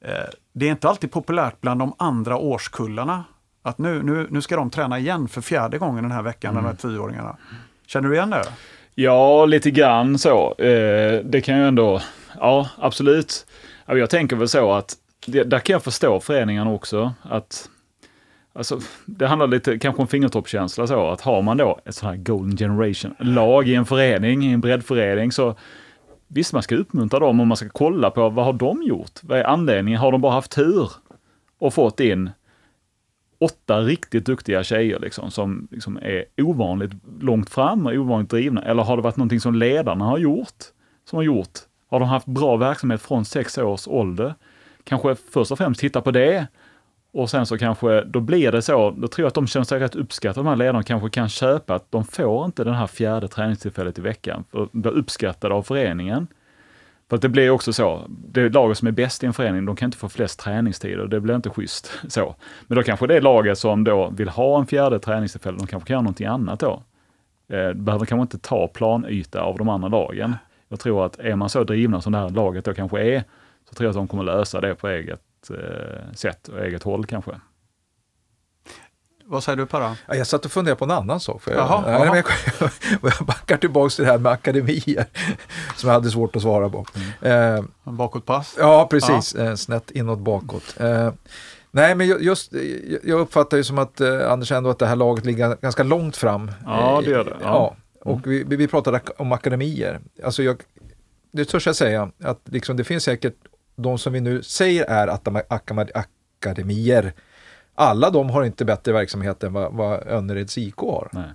Eh, det är inte alltid populärt bland de andra årskullarna att nu, nu, nu ska de träna igen för fjärde gången den här veckan, de här tioåringarna. Känner du igen det? Ja, lite grann så. Eh, det kan ju ändå, ja absolut. Jag tänker väl så att, det, där kan jag förstå föreningarna också. Att, alltså, det handlar lite kanske om fingertoppskänsla så, att har man då ett sånt här golden generation lag i en förening, i en breddförening, så visst man ska uppmuntra dem och man ska kolla på vad har de gjort? Vad är anledningen? Har de bara haft tur och fått in åtta riktigt duktiga tjejer liksom, som liksom är ovanligt långt fram och ovanligt drivna? Eller har det varit någonting som ledarna har gjort? Som har gjort? Har de haft bra verksamhet från sex års ålder? Kanske först och främst titta på det. Och sen så kanske, då blir det så, då tror jag att de känner sig rätt uppskattade, de här ledarna kanske kan köpa att de får inte den här fjärde träningstillfället i veckan, för de blir uppskattade av föreningen. För att det blir också så, det laget som är bäst i en förening, de kan inte få flest träningstider, det blir inte schysst så. Men då kanske det laget som då vill ha en fjärde träningstillfälle, de kanske kan göra någonting annat då. Eh, behöver kanske inte ta planyta av de andra lagen. Jag tror att är man så drivna som det här laget då kanske är, så tror jag att de kommer lösa det på eget eh, sätt och eget håll kanske. Vad säger du Parra? Ja, Jag satt och funderade på en annan sak. För jag, Jaha, nej, men jag, jag backar tillbaka till det här med akademier, som jag hade svårt att svara på. Mm. Eh, En bakåtpass? ja, precis. Eh, snett inåt bakåt. Eh, nej, men ju- just, jag uppfattar ju som att eh, Anders ändå att det här laget ligger ganska långt fram. Ja, Eh, det gör det. Ja. Ja. Och vi, vi vi pratade om akademier. Alltså jag, det törs jag säga, att liksom det finns säkert de som vi nu säger är atama- akama- akademier. Alla de har inte bättre verksamhet än vad, vad Önnereds IK har. Nej.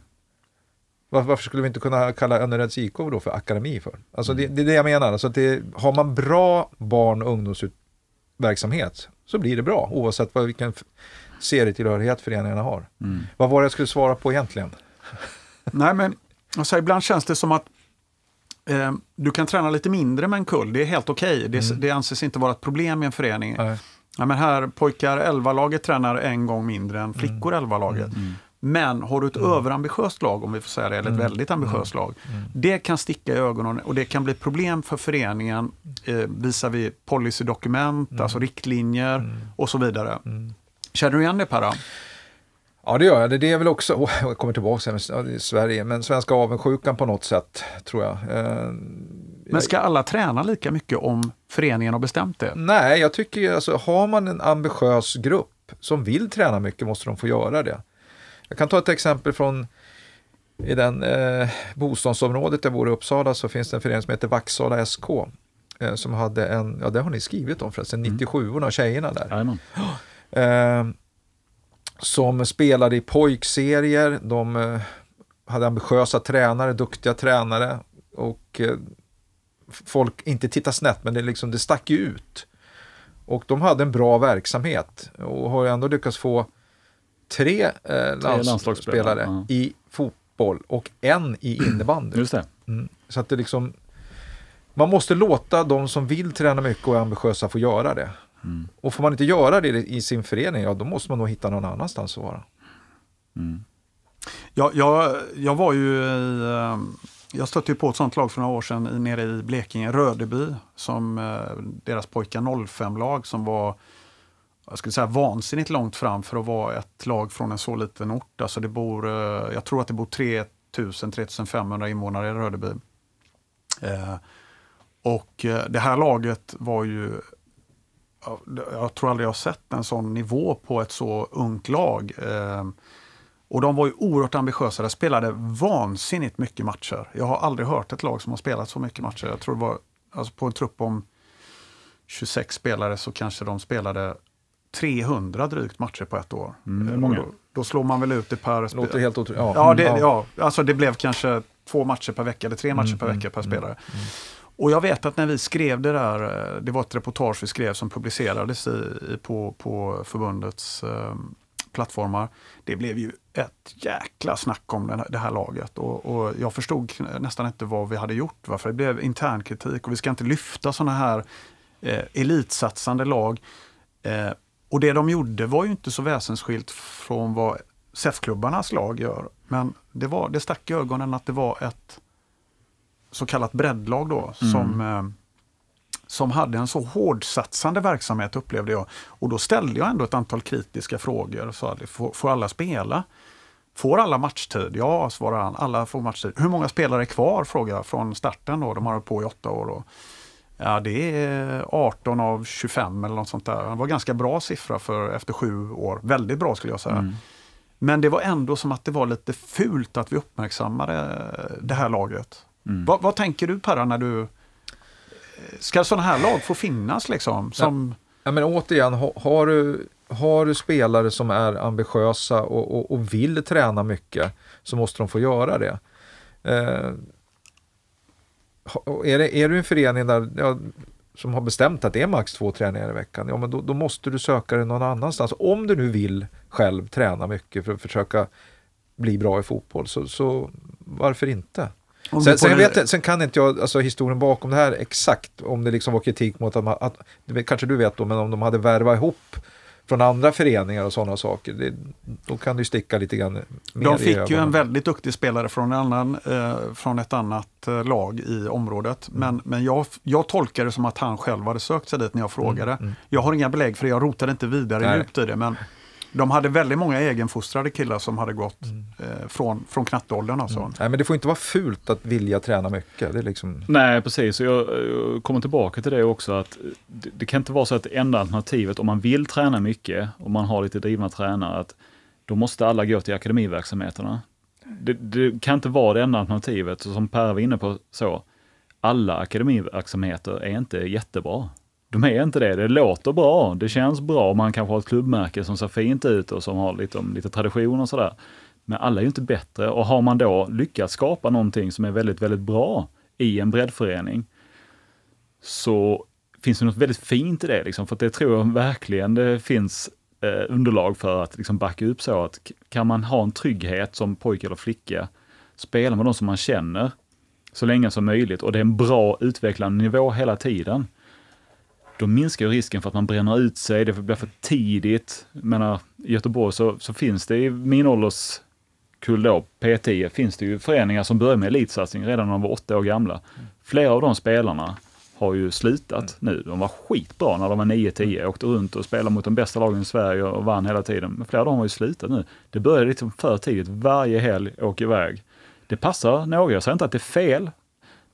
Var, varför skulle vi inte kunna kalla Önnereds IK då för akademi för? Alltså Mm. det, det är det jag menar. Alltså det, har man bra barn och ungdomsverksamhet så blir det bra oavsett vad, vilken serietillhörighet föreningarna har. Mm. Vad var det jag skulle svara på egentligen? Nej, men alltså, ibland känns det som att eh, du kan träna lite mindre med en kull. Det är helt okej. Det, det anses inte vara ett problem i en förening. Nej. Ja, men här, pojkar 11-laget tränar en gång mindre än flickor 11-laget. Men har du ett Mm. överambitiöst lag, om vi får säga det, eller ett väldigt ambitiöst lag, Mm. det kan sticka i ögonen och det kan bli problem för föreningen eh, visar vi policydokument, alltså riktlinjer och så vidare. Mm. Känner du igen det Perra? Ja, det gör jag. Det- är väl också, oh, jag kommer tillbaka till Sverige, men svenska avundsjukan på något sätt, tror jag. Eh, Men ska alla träna lika mycket om föreningen har bestämt det? Nej, jag tycker alltså, har man en ambitiös grupp som vill träna mycket måste de få göra det. Jag kan ta ett exempel från i den eh, bostadsområdet jag bor i Uppsala så finns det en förening som heter Vaxala SK. Eh, som hade en, ja det har ni skrivit om förresten, 97orna, tjejerna där. Eh, som spelade i pojkserier, de eh, hade ambitiösa tränare, duktiga tränare och eh, folk, inte titta snett, men det, liksom, det stack ju ut. Och de hade en bra verksamhet och har ändå lyckats få tre, eh, landslagsspelare, landslagsspelare ja. i fotboll och en i innebandy. Just det. Mm. Så att det liksom, man måste låta de som vill träna mycket och är ambitiösa få göra det. Mm. Och får man inte göra det i sin förening, ja då måste man nog hitta någon annanstans att vara. Mm. Jag, jag, jag var ju i, eh, jag stötte ju på ett sånt lag för några år sedan nere i Blekinge, Rödeby, som eh, deras pojkar 05-lag som var jag skulle säga vansinnigt långt fram för att vara ett lag från en så liten ort. Alltså det bor, eh, jag tror att det bor 3000-3500 invånare i Rödeby. Eh, och det här laget var ju, jag tror aldrig jag har sett en sån nivå på ett så ungt lag. Eh, och de var ju oerhört ambitiösa. De spelade vansinnigt mycket matcher. Jag har aldrig hört ett lag som har spelat så mycket matcher. Jag tror det var alltså på en trupp om 26 spelare så kanske de spelade 300 drygt matcher på ett år. Mm, många. Då, då slår man väl ut det per låter helt otroligt. Ja, Ja, det, ja. alltså det blev kanske två matcher per vecka eller tre matcher Mm, per mm, vecka per mm, spelare. Och jag vet att när vi skrev det där, eh, det var ett reportage vi skrev som publicerades i, i, på, på förbundets eh, plattformar. Det blev ju ett jäkla snack om den här, det här laget och, och jag förstod nästan inte vad vi hade gjort. Varför det blev internkritik och vi ska inte lyfta sådana här eh, elitsatsande lag. Eh, och det de gjorde var ju inte så väsensskilt från vad SEF-klubbarnas lag gör. Men det, var, det stack i ögonen att det var ett så kallat breddlag då som, eh, som hade en så hårdsatsande verksamhet upplevde jag. Och då ställde jag ändå ett antal kritiska frågor. Så får, får alla spela? Får alla matchtid? Ja, svarar han. Alla får matchtid. Hur många spelare är kvar? frågar jag från starten. Då. De har hållit på i åtta år. Och, ja, det är 18 av 25 eller något sånt där. Det var ganska bra siffra för efter sju år. Väldigt bra skulle jag säga. Mm. Men det var ändå som att det var lite fult att vi uppmärksammade det här laget. Mm. Vad, vad tänker du Perra när du... Ska sådana här lag få finnas liksom? Som, Ja, men återigen, ha, har, du, har du spelare som är ambitiösa och, och, och vill träna mycket så måste de få göra det. Eh, är, det är du en förening där, ja, som har bestämt att det är max två träningar i veckan, ja, men då, då måste du söka dig någon annanstans. Om du nu vill själv träna mycket för att försöka bli bra i fotboll, så, så varför inte? Sen, sen, en- vet, sen kan inte jag alltså, historien bakom det här exakt, om det liksom var kritik mot att, man, att kanske du vet då, men om de hade värvat ihop från andra föreningar och sådana saker, det, då kan det ju sticka lite grann De fick ju en väldigt duktig spelare från, en annan, eh, från ett annat eh, lag i området. Mm. Men, men jag, jag tolkar det som att han själv hade sökt sig dit när jag frågade. mm. Jag har inga belägg för det, jag rotade inte vidare Nej. djupt i det. Men de hade väldigt många egenfostrade killar som hade gått eh, från, från knatteåldern. Alltså. Mm. Nej, men det får inte vara fult att vilja träna mycket. Det är liksom... Nej, precis. Jag, jag kommer tillbaka till det också att det, det kan inte vara så att det enda alternativet om man vill träna mycket och man har lite drivna tränare, att då måste alla gå till akademiverksamheterna. Det, det kan inte vara det enda alternativet. Så som Per var inne på, så alla akademiverksamheter är inte jättebra. De är inte det. Det låter bra, det känns bra, man kanske har ett klubbmärke som ser fint ut och som har lite, lite tradition och sådär. Men alla är ju inte bättre och har man då lyckats skapa någonting som är väldigt, väldigt bra i en breddförening så finns det något väldigt fint i det. Liksom, för att det tror jag verkligen det finns eh, underlag för att liksom, backa upp så att kan man ha en trygghet som pojke eller flicka, spela med de som man känner så länge som möjligt och det är en bra utvecklande nivå hela tiden, då minskar ju risken för att man bränner ut sig, det blir för tidigt. Jag menar, I Göteborg så, så finns det i min ålders årskull då, P10, finns det ju föreningar som börjar med elitsatsning redan när de var åtta år gamla. Flera av de spelarna har ju slutat nu. De var skitbra när de var 9-10, åkte runt och spelade mot de bästa lagen i Sverige och vann hela tiden. Men flera av dem har ju slutat nu. Det började liksom för tidigt, varje helg åka iväg. Det passar några, jag säger inte att det är fel,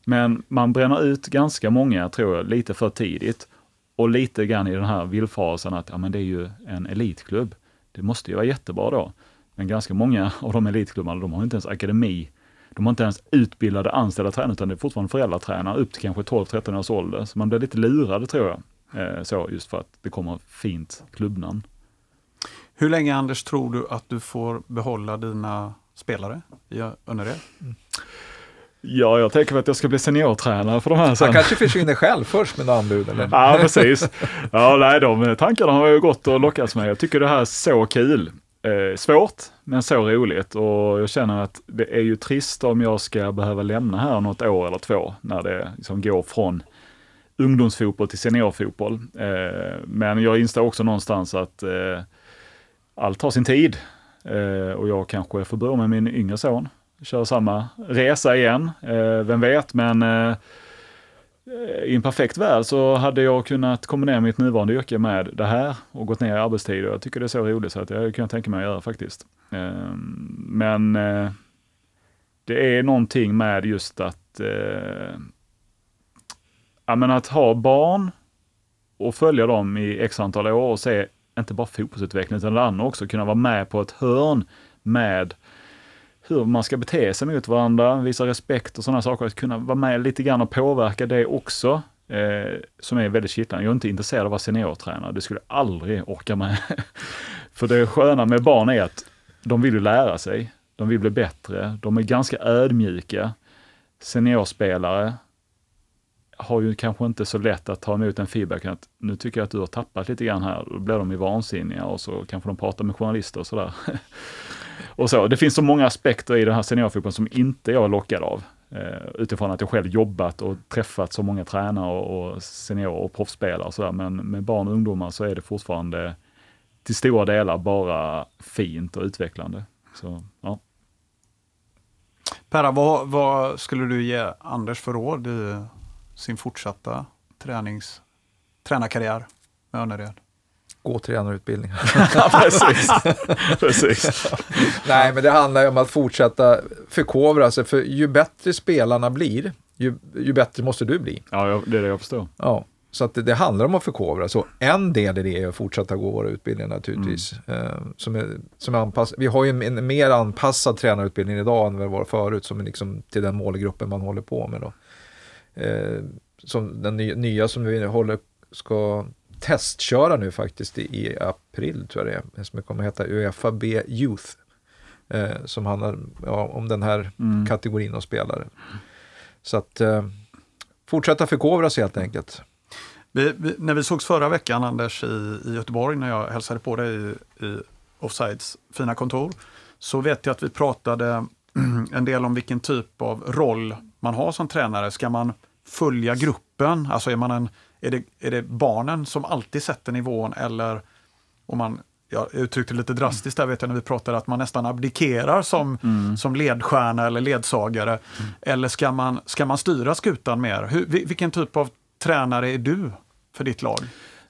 men man bränner ut ganska många, tror jag, lite för tidigt. Och lite grann i den här villfarelsen att ja, men det är ju en elitklubb. Det måste ju vara jättebra då. Men ganska många av de elitklubbarna, de har inte ens akademi. De har inte ens utbildade anställda tränare, utan det är fortfarande föräldratränare upp till kanske 12-13 års ålder. Så man blir lite lurad tror jag. Eh, så just för att det kommer fint klubbnamn. Hur länge Anders tror du att du får behålla dina spelare i Önnered? Ja, jag tänker att jag ska bli seniortränare för de här sen. Han kanske försvinner själv först med anbud eller? Ja, precis. Ja, nej, de tankarna har jag gått och lockats med. Jag tycker det här är så kul. Eh, svårt, men så roligt och jag känner att det är ju trist om jag ska behöva lämna här något år eller två när det liksom går från ungdomsfotboll till seniorfotboll. Eh, men jag inser också någonstans att eh, allt tar sin tid eh, och jag kanske får börja med min yngre son, köra samma resa igen, eh, vem vet, men eh, i en perfekt värld så hade jag kunnat kombinera mitt nuvarande yrke med det här och gått ner i arbetstid. Och jag tycker det är så roligt så att jag kan tänka mig att göra faktiskt. Ehm, men eh, det är någonting med just att, eh, ja, men att ha barn och följa dem i x antal år och se inte bara fotbollsutvecklingen utan det andra också, kunna vara med på ett hörn med hur man ska bete sig mot varandra, visa respekt och sådana saker. Att kunna vara med lite grann och påverka det också, eh, som är väldigt kittlande. Jag är inte intresserad av att vara seniortränare, det skulle jag aldrig orka med. För det sköna med barn är att de vill ju lära sig, de vill bli bättre, de är ganska ödmjuka. Seniorspelare har ju kanske inte så lätt att ta emot en feedback att nu tycker jag att du har tappat lite grann här. Då blir de ju vansinniga och så kanske de pratar med journalister och sådär. och så. Det finns så många aspekter i den här seniorfotbollen som inte jag är lockad av. Eh, utifrån att jag själv jobbat och träffat så många tränare och, och seniorer och proffsspelare och sådär. Men med barn och ungdomar så är det fortfarande till stora delar bara fint och utvecklande. Så, ja. Perra, vad, vad skulle du ge Anders för råd i sin fortsatta tränings, tränarkarriär med Önnered? Gå tränarutbildning. ja, precis. precis. Nej, men det handlar ju om att fortsätta förkovra sig, för ju bättre spelarna blir, ju, ju bättre måste du bli. Ja, det är det jag förstår. Ja, så att det, det handlar om att förkovra. Så en del i det är att fortsätta gå våra utbildningar naturligtvis. Mm. Eh, som är, som är anpass, vi har ju en, en, mer anpassad tränarutbildning idag än vad det var förut, som är liksom till den målgruppen man håller på med. Då. Eh, som den nya, nya som vi håller, ska testköra nu faktiskt i, april, tror jag det är, som kommer att heta Uefa B Youth. Eh, som handlar ja, om den här mm. kategorin av spelare. Så att eh, fortsätta sig helt enkelt. Vi, vi, när vi sågs förra veckan, Anders, i, i Göteborg, när jag hälsade på dig i, i Offsides fina kontor, så vet jag att vi pratade en del om vilken typ av roll man har som tränare. Ska man följa gruppen? Alltså är, man en, är, det, är det barnen som alltid sätter nivån eller om man jag uttryckte lite drastiskt där vet jag när vi pratade att man nästan abdikerar som, mm. som ledstjärna eller ledsagare. Mm. Eller ska man, ska man styra skutan mer? Hur, vilken typ av tränare är du för ditt lag?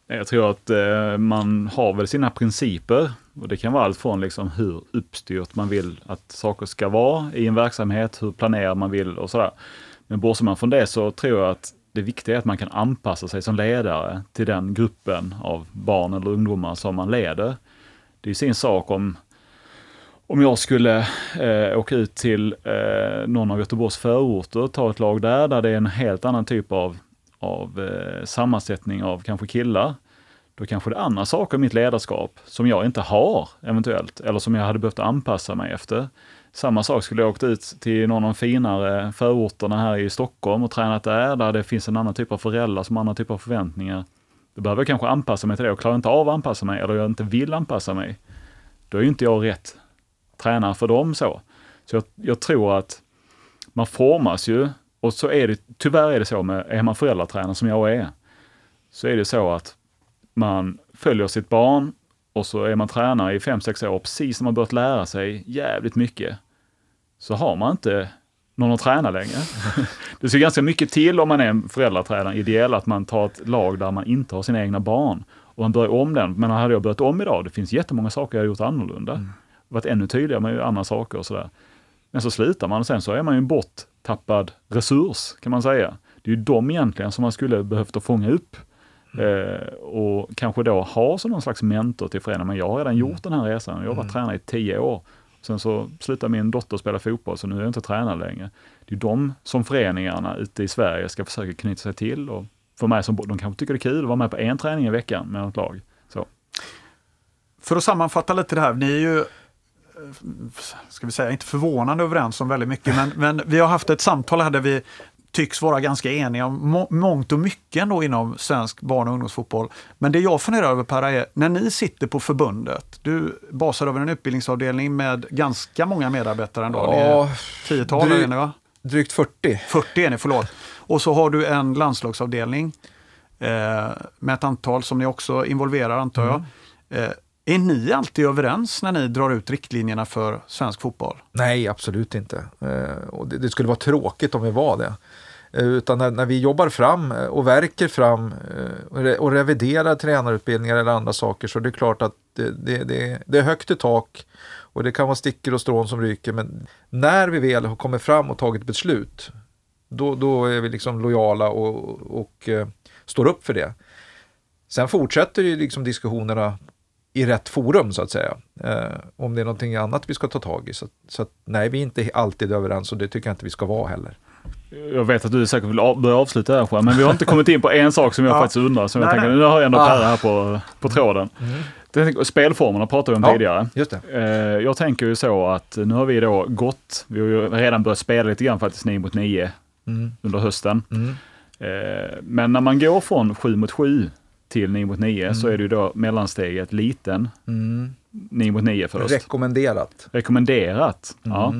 Jag tror att eh, man har väl sina principer och det kan vara allt från liksom hur uppstyrt man vill att saker ska vara i en verksamhet, hur planerar man vill och sådär. Men bortser man från det så tror jag att det viktiga är att man kan anpassa sig som ledare till den gruppen av barn eller ungdomar som man leder. Det är sin sak om, om jag skulle eh, åka ut till eh, någon av Göteborgs förorter och ta ett lag där, där det är en helt annan typ av, av eh, sammansättning av kanske killar. Då kanske det är andra saker i mitt ledarskap som jag inte har eventuellt, eller som jag hade behövt anpassa mig efter. Samma sak skulle jag åkt ut till någon av de finare förorterna här i Stockholm och tränat där, där det finns en annan typ av föräldrar som har andra typer av förväntningar. Då behöver jag kanske anpassa mig till det och klarar inte av att anpassa mig eller jag inte vill anpassa mig. Då är ju inte jag rätt tränare för dem så. Så jag, jag tror att man formas ju och så är det, tyvärr är det så med, är man föräldratränare som jag är, så är det så att man följer sitt barn och så är man tränare i fem sex år, precis när man börjat lära sig jävligt mycket, så har man inte någon att träna längre. det ser ganska mycket till om man är en föräldratränare, ideell, att man tar ett lag där man inte har sina egna barn och man börjar om den. Men hade jag börjat om idag, det finns jättemånga saker jag har gjort annorlunda. Mm. Varit ännu tydligare med andra saker och sådär. Men så slutar man och sen så är man ju en borttappad resurs, kan man säga. Det är ju de egentligen som man skulle behövt att fånga upp. Eh, och kanske då ha som någon slags mentor till föreningen. Men jag har redan gjort den här resan. Jag har varit mm. tränare i tio år. Sen så slutade min dotter spela fotboll, så nu är jag inte tränare längre. Det är de som föreningarna ute i Sverige ska försöka knyta sig till. Och för mig som, de kanske tycker det är kul att vara med på en träning i veckan med ett lag. Så. För att sammanfatta lite det här, ni är ju eh, ska vi säga, inte förvånande överens om väldigt mycket, men, men vi har haft ett samtal här där vi tycks vara ganska eniga om må mångt och mycket ändå inom svensk barn och ungdomsfotboll. Men det jag funderar över Per är, när ni sitter på förbundet, du basar över en utbildningsavdelning med ganska många medarbetare ändå. Ja, tiotal dryg, är ni va? Drygt 40. 40 är ni, förlåt. Och så har du en landslagsavdelning eh, med ett antal som ni också involverar antar jag. Mm. Eh, är ni alltid överens när ni drar ut riktlinjerna för svensk fotboll? Nej, absolut inte. Eh, och det, det, skulle vara tråkigt om vi var det. Eh, utan när, när, vi jobbar fram eh, och verkar fram eh, och reviderar tränarutbildningar eller andra saker så är det klart att det, det, det, det är högt i tak och det kan vara stickor och strån som ryker. Men när vi väl har kommit fram och tagit beslut då, då är vi liksom lojala och, och, och står upp för det. Sen fortsätter ju liksom diskussionerna i rätt forum så att säga. Eh, om det är någonting annat vi ska ta tag i. Så, så att, nej, vi är inte alltid överens och det tycker jag inte vi ska vara heller. Jag vet att du säkert vill börja avsluta här men vi har inte kommit in på en sak som jag ja. faktiskt undrar. Som jag nej, tänker, nu har jag ändå ah. Per här på, på tråden. Mm. spelformerna pratade vi om ja, tidigare. Just det. Eh, jag tänker ju så att nu har vi då gått, vi har ju redan börjat spela lite grann faktiskt 9 mot 9 mm. under hösten. Mm. Eh, men när man går från 7 mot 7 till 9 mot 9 mm. så är det ju då mellansteget liten. Mm. 9 mot 9 först. Rekommenderat. Rekommenderat, mm. ja.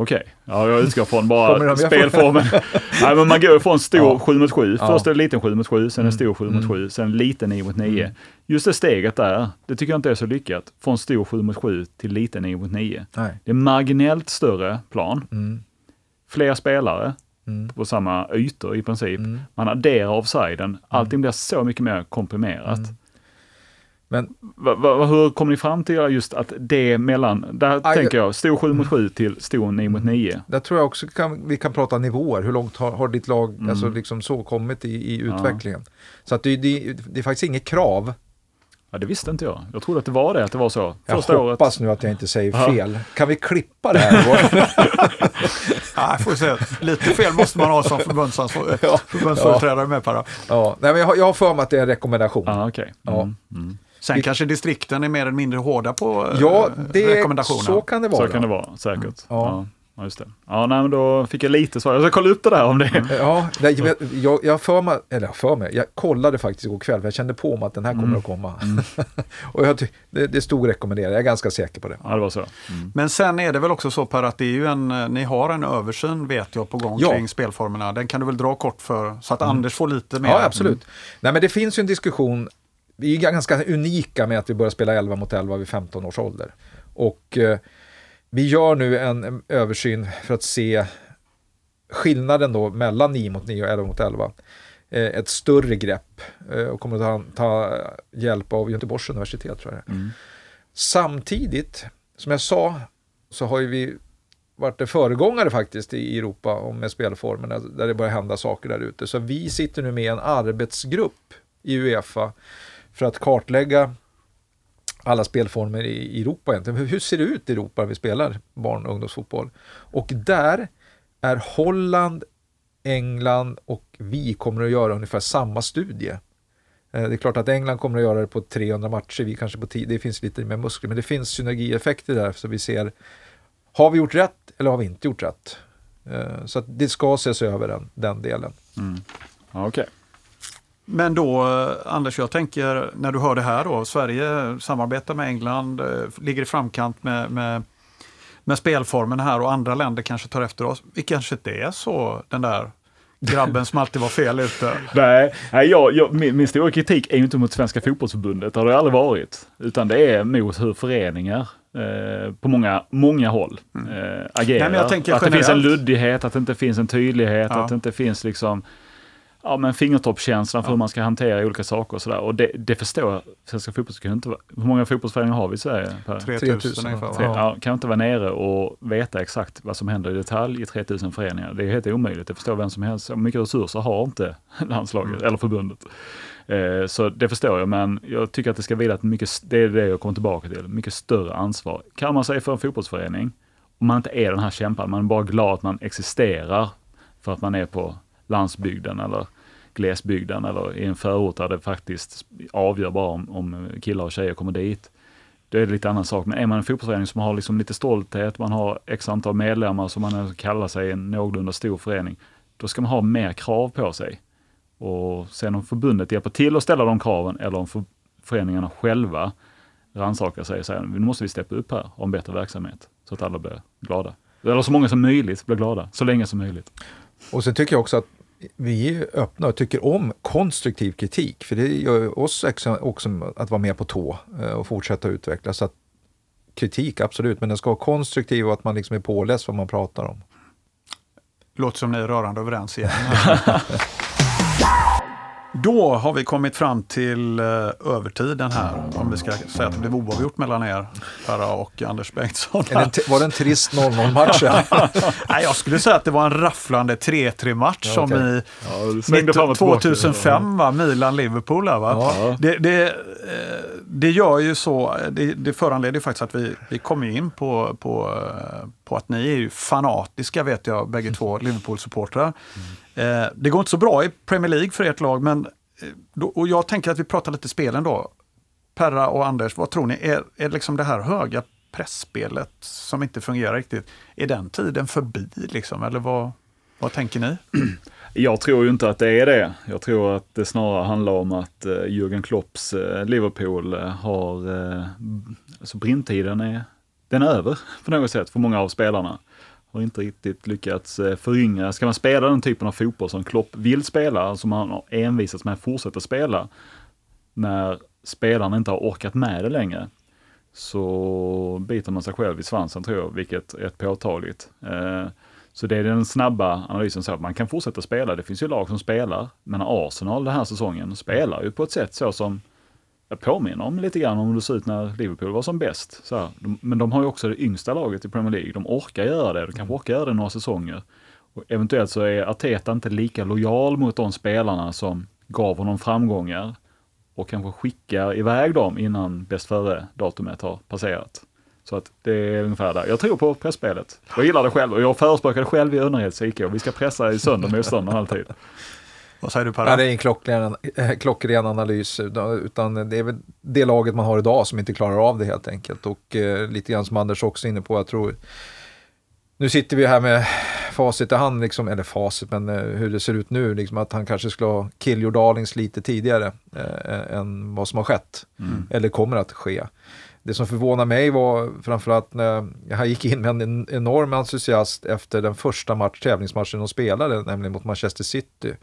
Okej, okay. ja, jag utgår från bara spelformen. Nej, men man går från stor ja. 7 mot 7. Först är det liten 7 mot 7, sen är det stor 7 mot 7, mm. sen liten 9 mot 9. Mm. Just det steget där, det tycker jag inte är så lyckat. Från stor 7 mot 7 till liten 9 mot 9. Nej. Det är marginellt större plan. Mm. Fler spelare, mm. på samma ytor i princip. Mm. Man adderar offsiden, mm. allting blir så mycket mer komprimerat. Mm. Men, va, va, hur kom ni fram till just att det mellan, där aj, tänker jag, stor 7 mot 7 till stor 9 mot 9. Mm. Där tror jag också kan, vi kan prata nivåer, hur långt har, har ditt lag mm. alltså liksom så kommit i, i utvecklingen. Ja. Så att det, det, det är faktiskt inget krav Ja, det visste inte jag. Jag trodde att det var det, att det var så. Första jag hoppas året. nu att jag inte säger fel. Kan vi klippa det här? ja, får se. Lite fel måste man ha som förbundsföreträdare med på Ja, Nej, men jag, jag har för mig att det är en rekommendation. Ah, okay. ja. Mm. Mm. Sen vi... kanske distrikten är mer eller mindre hårda på ja, det, rekommendationerna. Så kan det vara. Så kan det vara, säkert. Mm. Ja. ja. Ja, just det. Ja, nej, men då fick jag lite svar. Jag ska kolla upp det där om det. Mm. Ja, jag, jag, jag för mig, eller för mig, jag kollade faktiskt igår kväll, för jag kände på mig att den här kommer mm. att komma. Mm. och jag, det, det stod rekommenderat, jag är ganska säker på det. Ja, det var så. Mm. Men sen är det väl också så Per, att det är ju en, ni har en översyn vet jag på gång ja. kring spelformerna. Den kan du väl dra kort för, så att mm. Anders får lite mer. Ja, absolut. Nej, men det finns ju en diskussion, vi är ganska unika med att vi börjar spela 11 mot 11 vid 15 års ålder. Och eh, vi gör nu en översyn för att se skillnaden då mellan 9 mot 9 och 11 mot 11. Eh, ett större grepp eh, och kommer att ta, ta hjälp av Göteborgs universitet tror jag mm. Samtidigt, som jag sa, så har ju vi varit föregångare faktiskt i Europa med spelformerna där det börjar hända saker där ute. Så vi sitter nu med en arbetsgrupp i Uefa för att kartlägga alla spelformer i Europa egentligen. Hur ser det ut i Europa när vi spelar barn och ungdomsfotboll? Och där är Holland, England och vi kommer att göra ungefär samma studie. Eh, det är klart att England kommer att göra det på 300 matcher, vi kanske på 10, det finns lite mer muskler, men det finns synergieffekter där så vi ser, har vi gjort rätt eller har vi inte gjort rätt? Eh, så att det ska ses över den, den delen. Mm. Okej. Okay. Men då, eh, Anders, jag tänker när du hör det här då, Sverige samarbetar med England, eh, ligger i framkant med, med, med spelformen här och andra länder kanske tar efter oss. Vi kanske inte är så den där grabben som alltid var fel ute. Nej, nej jag, jag, min, min stora kritik är ju inte mot Svenska fotbollsförbundet, det har det aldrig varit. Utan det är mot hur föreningar eh, på många, många håll eh, agerar. Mm. Nej, att det finns en generellt. luddighet, att det inte finns en tydlighet, Ja. att det inte finns liksom ja, men fingertoppskänslan för hur man ska hantera olika saker och sådär. Och det, det förstår jag, Svenska fotbollsförbundet inte. Hur många fotbollsföreningar har vi i Sverige? Per? 3000 ungefär. Va? ja, kan inte vara nere och veta exakt vad som händer i detalj i 3000 föreningar. Det är helt omöjligt. Det förstår vem som helst. Så mycket resurser har inte landslaget eller förbundet. Eh, så det förstår jag, men jag tycker att det ska vila ett mycket, det är det jag kommer tillbaka till, mycket större ansvar. Kan man sig för en fotbollsförening, om man inte är den här kämpan, man är bara glad att man existerar för att man är på landsbygden eller glesbygden eller i en förort där det faktiskt avgör bara om, om killar och tjejer kommer dit. Då är det lite annan sak. Men är man en fotbollsförening som har liksom lite stolthet, man har x antal medlemmar som man kallar sig en någorlunda stor förening, då ska man ha mer krav på sig. Och sen om förbundet hjälper till att ställa de kraven eller om för, föreningarna själva rannsakar sig och säger nu måste vi steppa upp här och ha en bättre verksamhet så att alla blir glada. Eller så många som möjligt blir glada, så länge som möjligt. Och sen tycker jag också att vi är öppna och tycker om konstruktiv kritik. För det gör oss också, att vara med på tå eh, och fortsätta utvecklas. Så kritik, absolut, men den ska vara konstruktiv och att man liksom är påläst vad man pratar om. Låter som ni är rörande överens igen. Då har vi kommit fram till eh, övertiden här. Om vi ska säga att det blev oavgjort mellan er, Perra och Anders Bengtsson. Det var det en trist 0-0-match? ja? Nej, jag skulle säga att det var en rafflande 3-3-match Ja, som okej. i Ja, det svängde fram och tillbaka. 2005, va? Milan-Liverpool. Va? Ja. Det, det, eh, det gör ju så, det, det föranleder faktiskt att vi, vi kommer in på, på, på att ni är ju fanatiska, vet jag, bägge två Liverpool-supportrar. Eh, Det går inte så bra i Premier League för ert lag, men eh, då, och jag tänker att vi pratar lite spelen då. Perra och Anders, vad tror ni? Är, är liksom det här höga pressspelet som inte fungerar riktigt, är den tiden förbi liksom? Eller vad, vad tänker ni? Jag tror ju inte att det är det. Jag tror att det snarare handlar om att eh, Jürgen Klopps eh, Liverpool eh, har, eh, alltså brintiden är, den är över på något sätt för många av spelarna. Har inte riktigt lyckats eh, föryngra. Ska man spela den typen av fotboll som Klopp vill spela, alltså som han har envisats med att fortsätta spela, när spelarna inte har orkat med det längre, så biter man sig själv i svansen tror jag, vilket är rätt påtagligt. Eh, så det är den snabba analysen så att man kan fortsätta spela. Det finns ju lag som spelar, men Arsenal den här säsongen spelar ju på ett sätt så som jag påminner om lite grann om hur det såg ut när Liverpool var som bäst. Så här, de, men de har ju också det yngsta laget i Premier League. De orkar göra det, de kanske orkar göra det några säsonger. Och eventuellt så är Arteta inte lika lojal mot de spelarna som gav honom framgångar och kanske skickar iväg dem innan bäst före-datumet har passerat. Så att det är ungefär där. Jag tror på pressspelet. Jag gillar det själv och jag förespråkar det själv i Önnereds IK. Vi ska pressa i sönder motståndaren alltid. Vad säger du Perra? Ja, det är en klockren, eh, klockren analys, utan det är väl det laget man har idag som inte klarar av det helt enkelt. Och eh, lite grann som Anders också är inne på, jag tror nu sitter vi här med facit i hand, liksom, eller facit, men eh, hur det ser ut nu, liksom, att han kanske skulle ha killgjort Darlings lite tidigare eh, än vad som har skett, eller kommer att ske. Det som förvånar mig var framförallt när jag gick in med en enorm entusiast efter den första match, tävlingsmatchen de spelade, nämligen mot Manchester City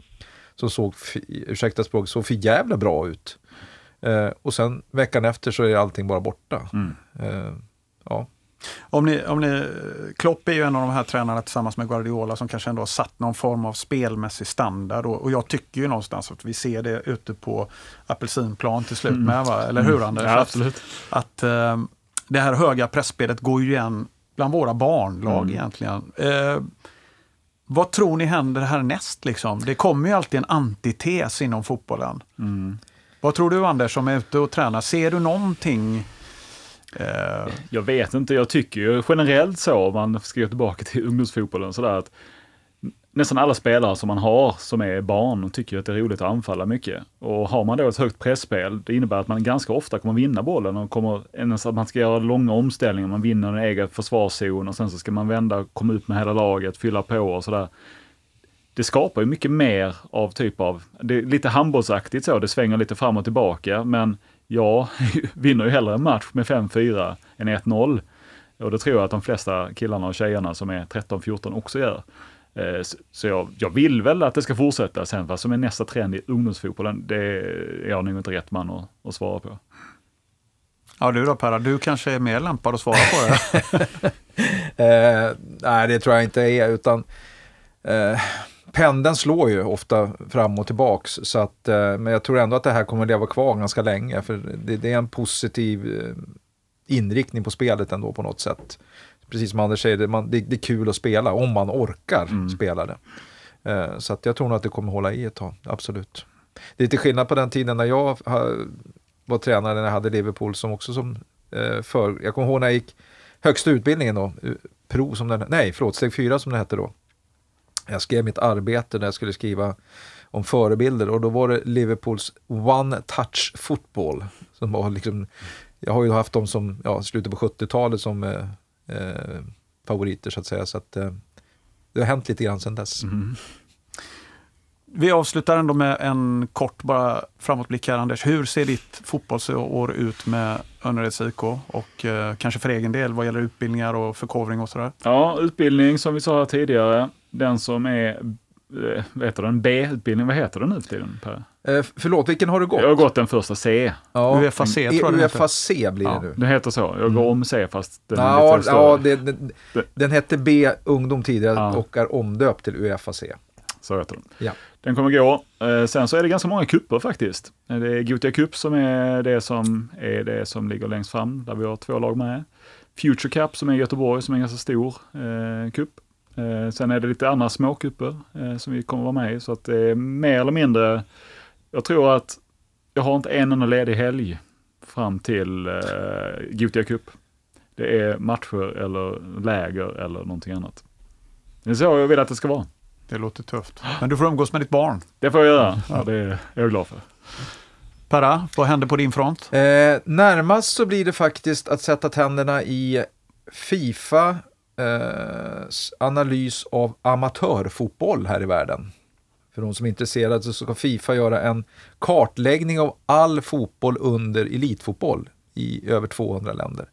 som såg, ursäkta språk, såg för jävla bra ut. Eh, och sen veckan efter så är allting bara borta. Eh, ja. Om ni, om ni, Klopp är ju en av de här tränarna tillsammans med Guardiola som kanske ändå har satt någon form av spelmässig standard. Och, och jag tycker ju någonstans att vi ser det ute på apelsinplan till slut med, va? eller hur Anders? Ja, Att- absolut. Att eh, det här höga pressspelet går ju igen bland våra barnlag egentligen. Eh, vad tror ni händer härnäst? Liksom? Det kommer ju alltid en antites inom fotbollen. Vad tror du Anders som är ute och tränar? Ser du någonting? Eh, Jag vet inte, jag tycker ju generellt så, om man ska gå tillbaka till ungdomsfotbollen, sådär att nästan alla spelare som man har som är barn tycker att det är roligt att anfalla mycket. Och har man då ett högt pressspel, det innebär att man ganska ofta kommer vinna bollen och kommer, ens alltså att man ska göra långa omställningar, man vinner en egen försvarszon och sen så ska man vända, komma ut med hela laget, fylla på och sådär. Det skapar ju mycket mer av typ av, det är lite handbollsaktigt så, det svänger lite fram och tillbaka, men jag vinner ju hellre en match med 5-4 än 1-0. Och det tror jag att de flesta killarna och tjejerna som är 13-14 också gör. Eh, så- Så jag, jag vill väl att det ska fortsätta. Sen vad som är nästa trend i ungdomsfotbollen, det är jag nog inte rätt man att, att svara på. Ja du då Perra, du kanske är mer lämpad att svara på det. Eh, nej, det tror jag inte är, utan eh, pendeln slår ju ofta fram och tillbaks. Så att, eh, men jag tror ändå att det här kommer att leva kvar ganska länge, för det, det är en positiv eh, inriktning på spelet ändå på något sätt. Precis som Anders säger, det, man, det, det är kul att spela om man orkar spela det. Eh, så att jag tror nog att det kommer hålla i ett tag, absolut. Det är lite skillnad på den tiden när jag var tränare när jag hade Liverpool som också som för, jag kommer ihåg när jag gick högsta utbildningen då, eh, pro som den, nej förlåt, steg fyra som det hette då. Jag skrev mitt arbete där jag skulle skriva om förebilder och då var det Liverpools One Touch Football. Som var liksom, jag har ju haft dem som, ja, slutet på 70-talet som eh, eh, favoriter så att säga. Så att, eh, det har hänt lite grann sedan dess. Vi avslutar ändå med en kort bara framåtblick här Anders. Hur ser ditt fotbollsår ut med Önnereds IK och eh, kanske för egen del vad gäller utbildningar och förkovring och sådär? Ja, utbildning som vi sa här tidigare, den som är eh, vad heter den? B-utbildning, vad heter den nu för tiden? Per? Eh, förlåt, vilken har du gått? Jag har gått den första C. Ja, Uefa C tror jag den. Uefa C blir Ja, det nu. den heter så. Jag går om C fast den är Ja, lite större. ja det, den, den hette B ungdom tidigare Ja. och är omdöpt till Uefa C. Så heter den. Ja. Den kommer gå. Eh, sen så är det ganska många kupper faktiskt. Eh, Det är Gothia Cup som är det som, är det som ligger längst fram, där vi har två lag med. Future Cup som är i Göteborg, som är en ganska stor eh, cup. Eh, sen är det lite andra småkupper eh, som vi kommer vara med i, så att det är mer eller mindre, jag tror att jag har inte en enda ledig helg fram till eh, Gothia Cup. Det är matcher eller läger eller någonting annat. Det är så jag vill att det ska vara. Det låter tufft. Men du får umgås med ditt barn. Det får jag göra. Ja, det är jag glad för. Perra, vad händer på din front? Eh, närmast så blir det faktiskt att sätta tänderna i Fifa eh, analys av amatörfotboll här i världen. För de som är intresserade så ska Fifa göra en kartläggning av all fotboll under elitfotboll i över 200 länder.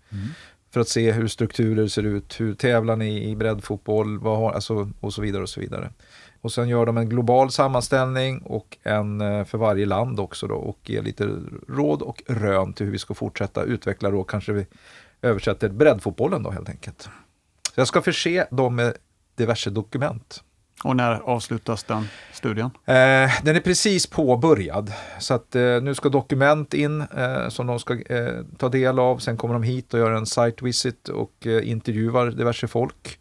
För att se hur strukturer ser ut, hur tävlar ni i breddfotboll vad har, alltså, och så vidare. Och så vidare. Och sen gör de en global sammanställning och en eh, för varje land också då och ger lite råd och rön till hur vi ska fortsätta utveckla då kanske vi översätter breddfotbollen då helt enkelt. Så jag ska förse dem med diverse dokument. Och när avslutas den studien? Eh, den är precis påbörjad. Så att eh, nu ska dokument in eh, som de ska eh, ta del av. Sen kommer de hit och gör en site visit och eh, intervjuar diverse folk.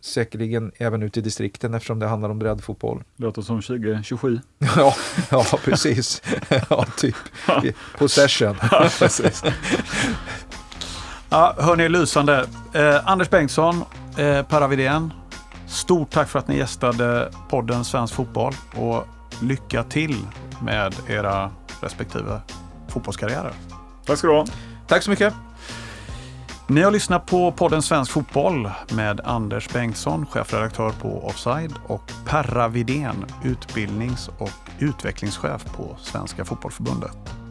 Säkerligen även ute i distrikten eftersom det handlar om breddfotboll. Låter som 2027. ja, ja, precis. ja, typ. Possession. Precis. Ja, hörni, lysande. Eh, Anders Bengtsson, eh, Perra Widén, stort tack för att ni gästade podden Svensk Fotboll och lycka till med era respektive fotbollskarriärer. Tack ska du ha. Tack så mycket. Ni har lyssnat på podden Svensk Fotboll med Anders Bengtsson, chefredaktör på Offside och Perra Widén, utbildnings och utvecklingschef på Svenska Fotbollförbundet.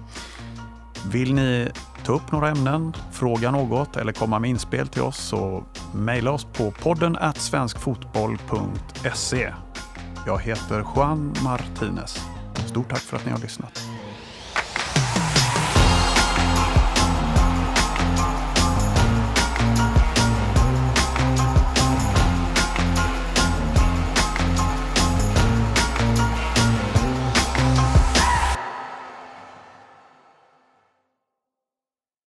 Vill ni ta upp några ämnen, fråga något eller komma med inspel till oss så mejla oss på podden svenskfotboll.se. Jag heter Juan Martinez. Stort tack för att ni har lyssnat.